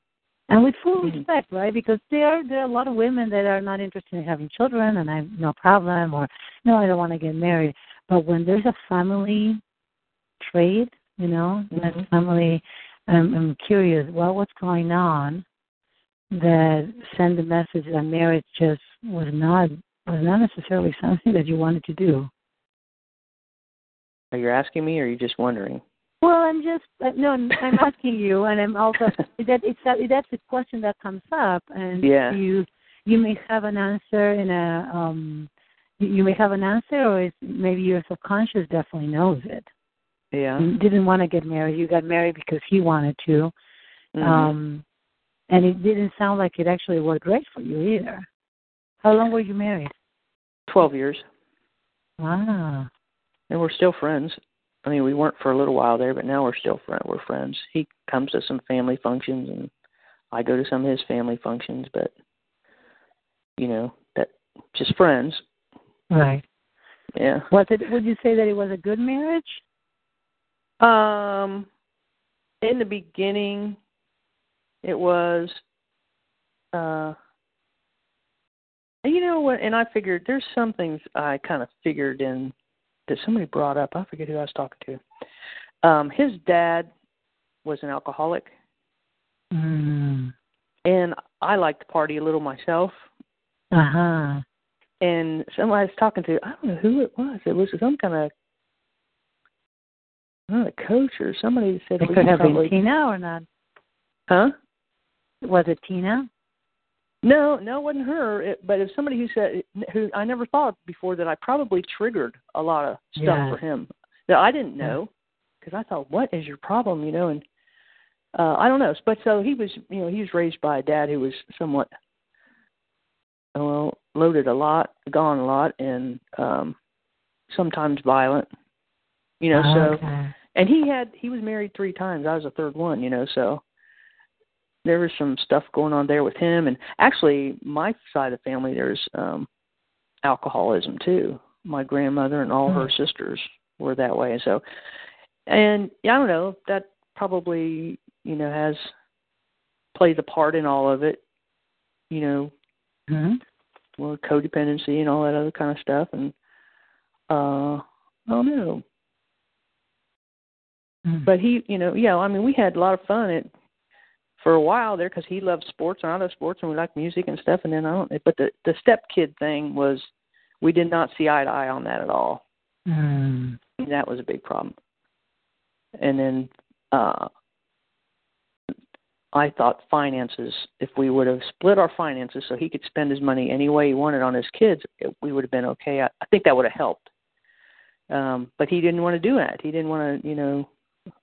And with full Mhm. respect, right? Because there are there are a lot of women that are not interested in having children, and I have no problem, or no, I don't want to get married. But when there's a family trait, you know, that Mhm. family, I'm, I'm curious, well, what's going on that send the message that marriage just was not was not necessarily something that you wanted to do. Are you asking me, or are you just wondering? Well, I'm just uh, no, I'm asking you, and I'm also that it's that that's a question that comes up, and Yeah. you you may have an answer in a um you- you may have an answer, or it's, maybe your subconscious definitely knows it. Yeah. didn't want to get married. You got married because he wanted to. Mhm. Um and it didn't sound like it actually worked great for you either. How long were you married? Twelve years, Wow. and we're still friends. I mean, we weren't for a little while there, but now we're still friend. We're friends. He comes to some family functions, and I go to some of his family functions. But you know, that just friends. Right. Yeah. Was it would you say that it was a good marriage? Um, in the beginning, it was. Uh, you know what? And I figured there's some things I kind of figured in that somebody brought up. I forget who I was talking to. Um, his dad was an alcoholic, Mm. and I like to party a little myself. Uh-huh. And somebody I was talking to, I don't know who it was. It was some kind of don't a coach or somebody said It we could have probably, been Tina or not. huh? Was it Tina? No, no, it wasn't her. It, but it's somebody who said who I never thought before that I probably triggered a lot of stuff Yeah. for him that I didn't know because I thought, what is your problem, you know? And uh I don't know. But so he was, you know, he was raised by a dad who was somewhat well loaded a lot, gone a lot, and um sometimes violent. You know, so and he had he was married three times. I was the third one, you know, so there was some stuff going on there with him and actually my side of the family there's um alcoholism too. My grandmother and all her Hmm. sisters were that way. So and yeah, I don't know, that probably, you know, has plays a part in all of it. You know, hmm well, codependency and all that other kind of stuff and uh I don't know. Mm. but he you know yeah i mean we had a lot of fun at for a while there because he loved sports and i love sports and we liked music and stuff and then i don't but the the step kid thing was we did not see eye to eye on that at all. Mm. that was a big problem. And then uh i thought finances if we would have split our finances so he could spend his money any way he wanted on his kids it, we would have been okay. I, I think that would have helped. Um but he didn't want to do that. He didn't want to you know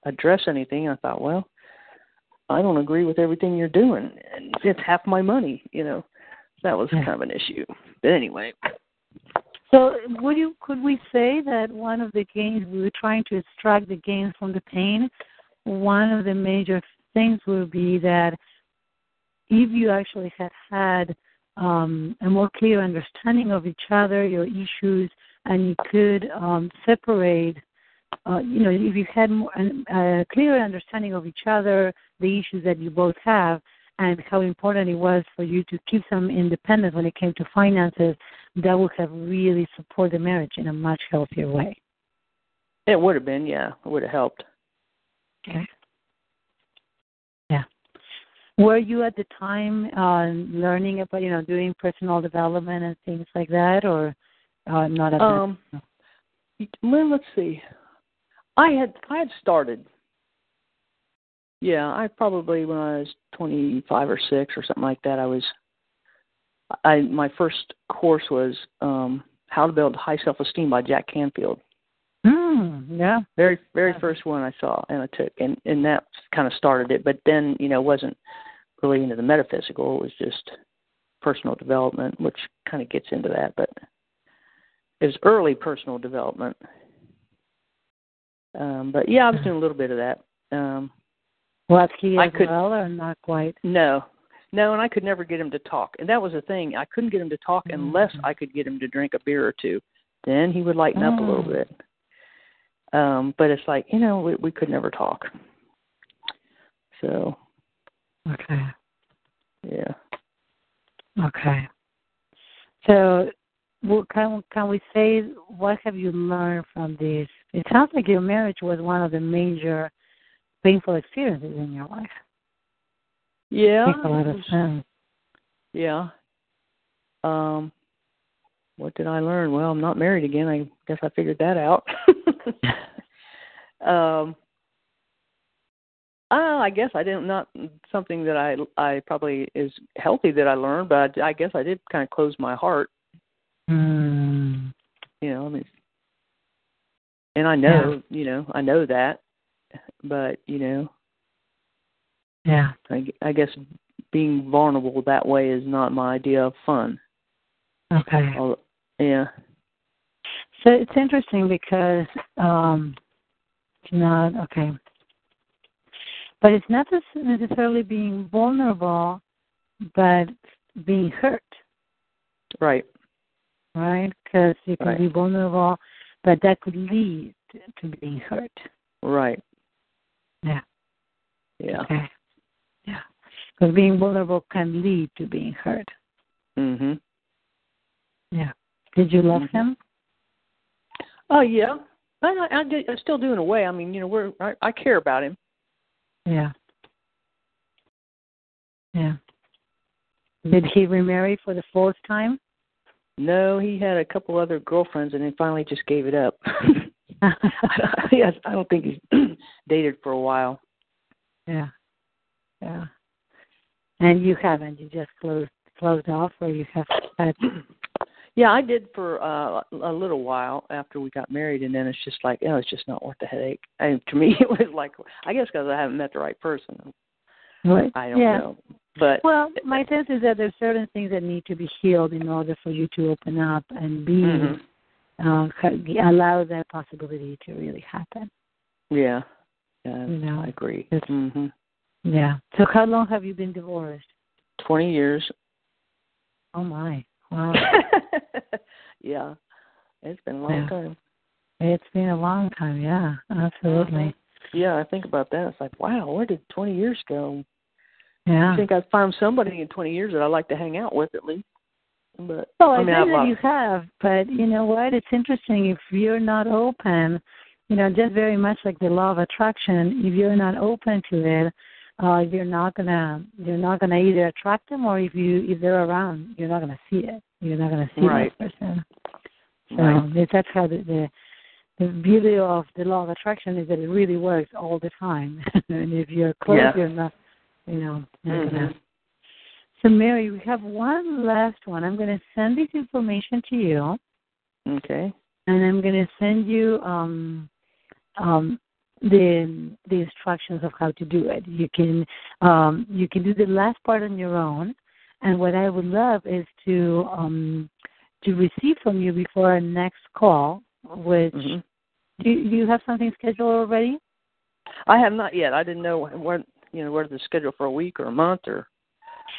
address anything. I thought, well, I don't agree with everything you're doing, and it's half my money. You know, that was kind of an issue. But anyway, So would you could we say that one of the gains we were trying to extract the gains from the pain, one of the major things would be that if you actually had had um, a more clear understanding of each other, your issues, and you could um, separate, uh, you know, if you had more, a clearer understanding of each other, the issues that you both have, and how important it was for you to keep some independence when it came to finances, that would have really supported the marriage in a much healthier way. it would have been, yeah, it would have helped. Okay. Yeah. Were you at the time uh, learning about, you know, doing personal development and things like that, or uh, not at Um, well, let's see. I had I had started. Yeah, I probably when I was twenty five or six or something like that. I was. I my first course was um how to build high self esteem by Jack Canfield. Mm, yeah. Very very Yeah. first one I saw and I took and and that kind of started it. But then you know wasn't really into the metaphysical. It was just personal development, which kind of gets into that. But it was early personal development. Um, but yeah, I was doing a little bit of that. Um, Was he I as could- well, or not quite? no, no, and I could never get him to talk, and that was the thing. I couldn't get him to talk unless Mhm. I could get him to drink a beer or two. Then he would lighten up a little Oh. bit. Um, but it's like you know we we could never talk. So Okay. yeah. Okay. So, well, can can we say what have you learned from this? It sounds like your marriage was one of the major painful experiences in your life. Yeah. Makes a lot of sense. Yeah. Um, what did I learn? Well, I'm not married again. I guess I figured that out. um, uh, I guess I didn't not something that I I probably is healthy that I learned, but I, I guess I did kind of close my heart. Mm. You know, I mean, and I know, yeah. you know, I know that, but you know, yeah, I, I guess being vulnerable that way is not my idea of fun. Okay. I'll, yeah. So it's interesting because um it's not okay. But it's not necessarily being vulnerable, but being hurt. Right. Right? Because you can right. be vulnerable, but that could lead to being hurt. Right. Yeah. Yeah. Okay. Yeah. Because being vulnerable can lead to being hurt. Mhm. Yeah. Did you love mm-hmm. him? Oh yeah. I, I, I, still do in a way. I mean, you know, we're I, I care about him. Yeah. Yeah. Did he remarry for the fourth time? No, he had a couple other girlfriends and then finally just gave it up. yes, I don't think he's dated for a while. Yeah. Yeah. And you haven't. You just closed closed off, or you have had. Yeah, I did for uh, a little while after we got married, and then it's just like, oh, it's just not worth the headache. And to me, it was like, I guess because I haven't met the right person. Right. I don't yeah. know. But well, my sense is that there's certain things that need to be healed in order for you to open up and be mm-hmm. uh, allow that possibility to really happen. Yeah. Yeah. You know, I agree. Mm-hmm. Yeah. So how long have you been divorced? Twenty years. Oh my. Wow. yeah. It's been a long yeah. time. It's been a long time, yeah. Absolutely. Mm-hmm. Yeah, I think about that. It's like, wow, where did twenty years go? Yeah. I think I'd find somebody in twenty years that I'd like to hang out with at least. But well, I, I mean, think that you have, but you know what? It's interesting if you're not open. You know, just very much like the law of attraction. If you're not open to it, uh, you're not gonna you're not gonna either attract them or if you if they're around, you're not gonna see it. You're not gonna see right. that person. So right. that's how the, the the beauty of the law of attraction is that it really works all the time. and if you're close, yeah. you're not, you know. Mm-hmm. So Mary, we have one last one. I'm going to send this information to you. Okay. And I'm going to send you um, um, the the instructions of how to do it. You can um, you can do the last part on your own. And what I would love is to um, to receive from you before our next call, which mm-hmm. do, do you have something scheduled already? I have not yet. I didn't know when you know whether to schedule for a week or a month or.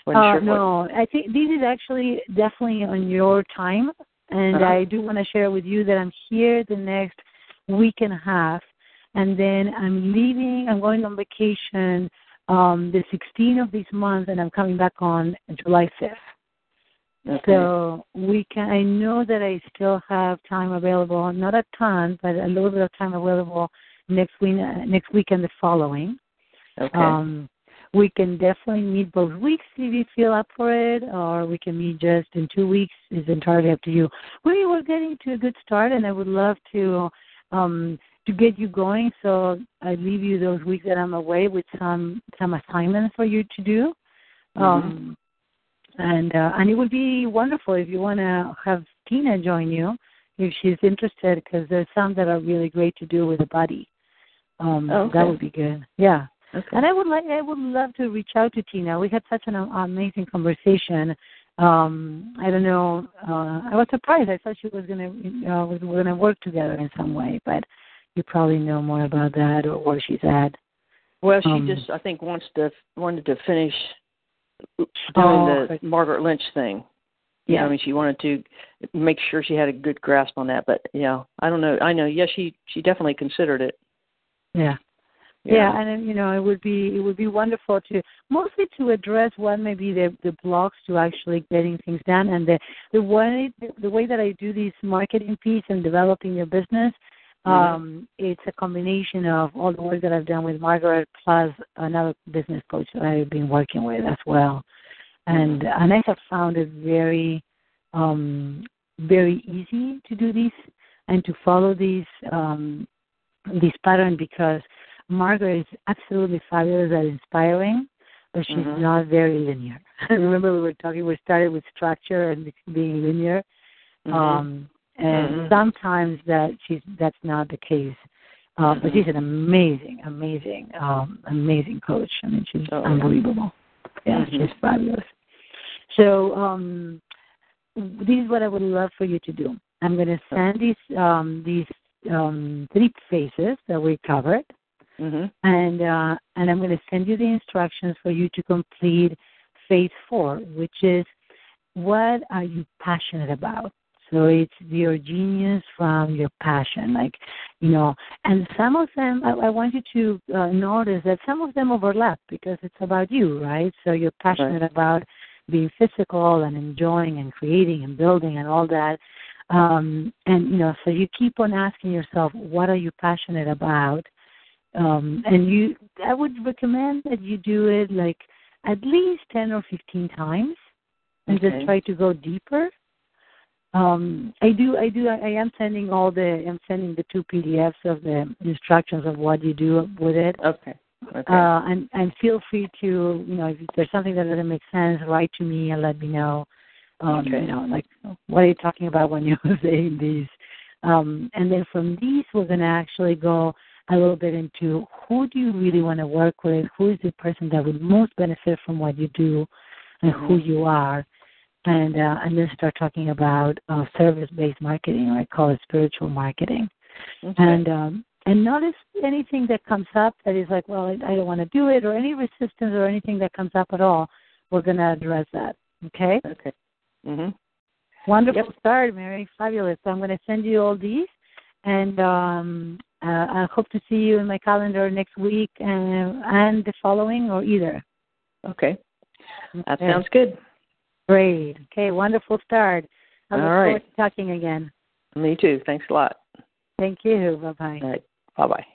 Uh, sure no, what... I think this is actually definitely on your time, and uh-huh. I do want to share with you that I'm here the next week and a half, and then I'm leaving. I'm going on vacation um, the 16th of this month, and I'm coming back on July 5th. Okay. So we can. I know that I still have time available, not a ton, but a little bit of time available next week, next week and the following. Okay. Um, we can definitely meet both weeks if you feel up for it, or we can meet just in two weeks. It's entirely up to you. We were getting to a good start, and I would love to um, to get you going. So I leave you those weeks that I'm away with some some assignments for you to do. Mm-hmm. Um, and uh, and it would be wonderful if you want to have Tina join you if she's interested, because there's some that are really great to do with a buddy. Um, okay. That would be good. Yeah. Okay. And I would like I would love to reach out to Tina. We had such an amazing conversation. Um, I don't know. Uh, I was surprised. I thought she was gonna uh, we were gonna work together in some way, but you probably know more about that or where she's at. Well, she Um, just I think wants to wanted to finish doing Oh, the. Margaret Lynch thing. Yeah, I mean she wanted to make sure she had a good grasp on that, but yeah, I don't know. I know. Yeah, she she definitely considered it. Yeah. Yeah, and you know, it would be it would be wonderful to mostly to address what may be the the blocks to actually getting things done, and the the way the way that I do this marketing piece and developing your business, Mhm. um, it's a combination of all the work that I've done with Margaret plus another business coach that I've been working with as well, and and I have found it very um very easy to do this and to follow this um this pattern because Margaret is absolutely fabulous and inspiring, but she's Mhm. not very linear. Remember we were talking we started with structure and being linear. Mhm. Um and Mhm. sometimes that she's that's not the case. Uh, But she's an amazing, amazing, um, amazing coach. I mean, she's Oh, unbelievable. Yeah, Mhm. she's fabulous. So um, this is what I would love for you to do. I'm going to send these um, these um, three phases that we covered, Mhm. and uh, and I'm going to send you the instructions for you to complete phase four, which is what are you passionate about. So it's your genius from your passion, like you know. And some of them, I, I want you to uh, notice that some of them overlap because it's about you, right? So you're passionate about being physical and enjoying and creating and building and all that. Um, and you know, so you keep on asking yourself, what are you passionate about? Um, and you, I would recommend that you do it like at least ten or fifteen times, and Okay. just try to go deeper. Um, I do, I do, I am sending all the, I'm sending the two PDFs of the instructions of what you do with it. Okay. Okay. Uh, and and feel free to you know if there's something that doesn't make sense, write to me and let me know. Um, Okay. You know, like what are you talking about when you're saying these? Um, and then from these, we're going to actually go a little bit into who do you really want to work with, who is the person that would most benefit from what you do, and who you are, and uh, and then start talking about uh, service-based marketing, or I call it spiritual marketing okay. and um and notice anything that comes up that is like well i, I don't want to do it or any resistance or anything that comes up at all we're going to address that okay okay. Mhm. wonderful Yep. start mary fabulous so i'm going to send you all these and um uh, i hope to see you in my calendar next week and and the following or either Okay. That Okay. sounds good. great okay wonderful start i look All forward to talking again Me too. Thanks a lot. thank you bye bye All right. Bye bye.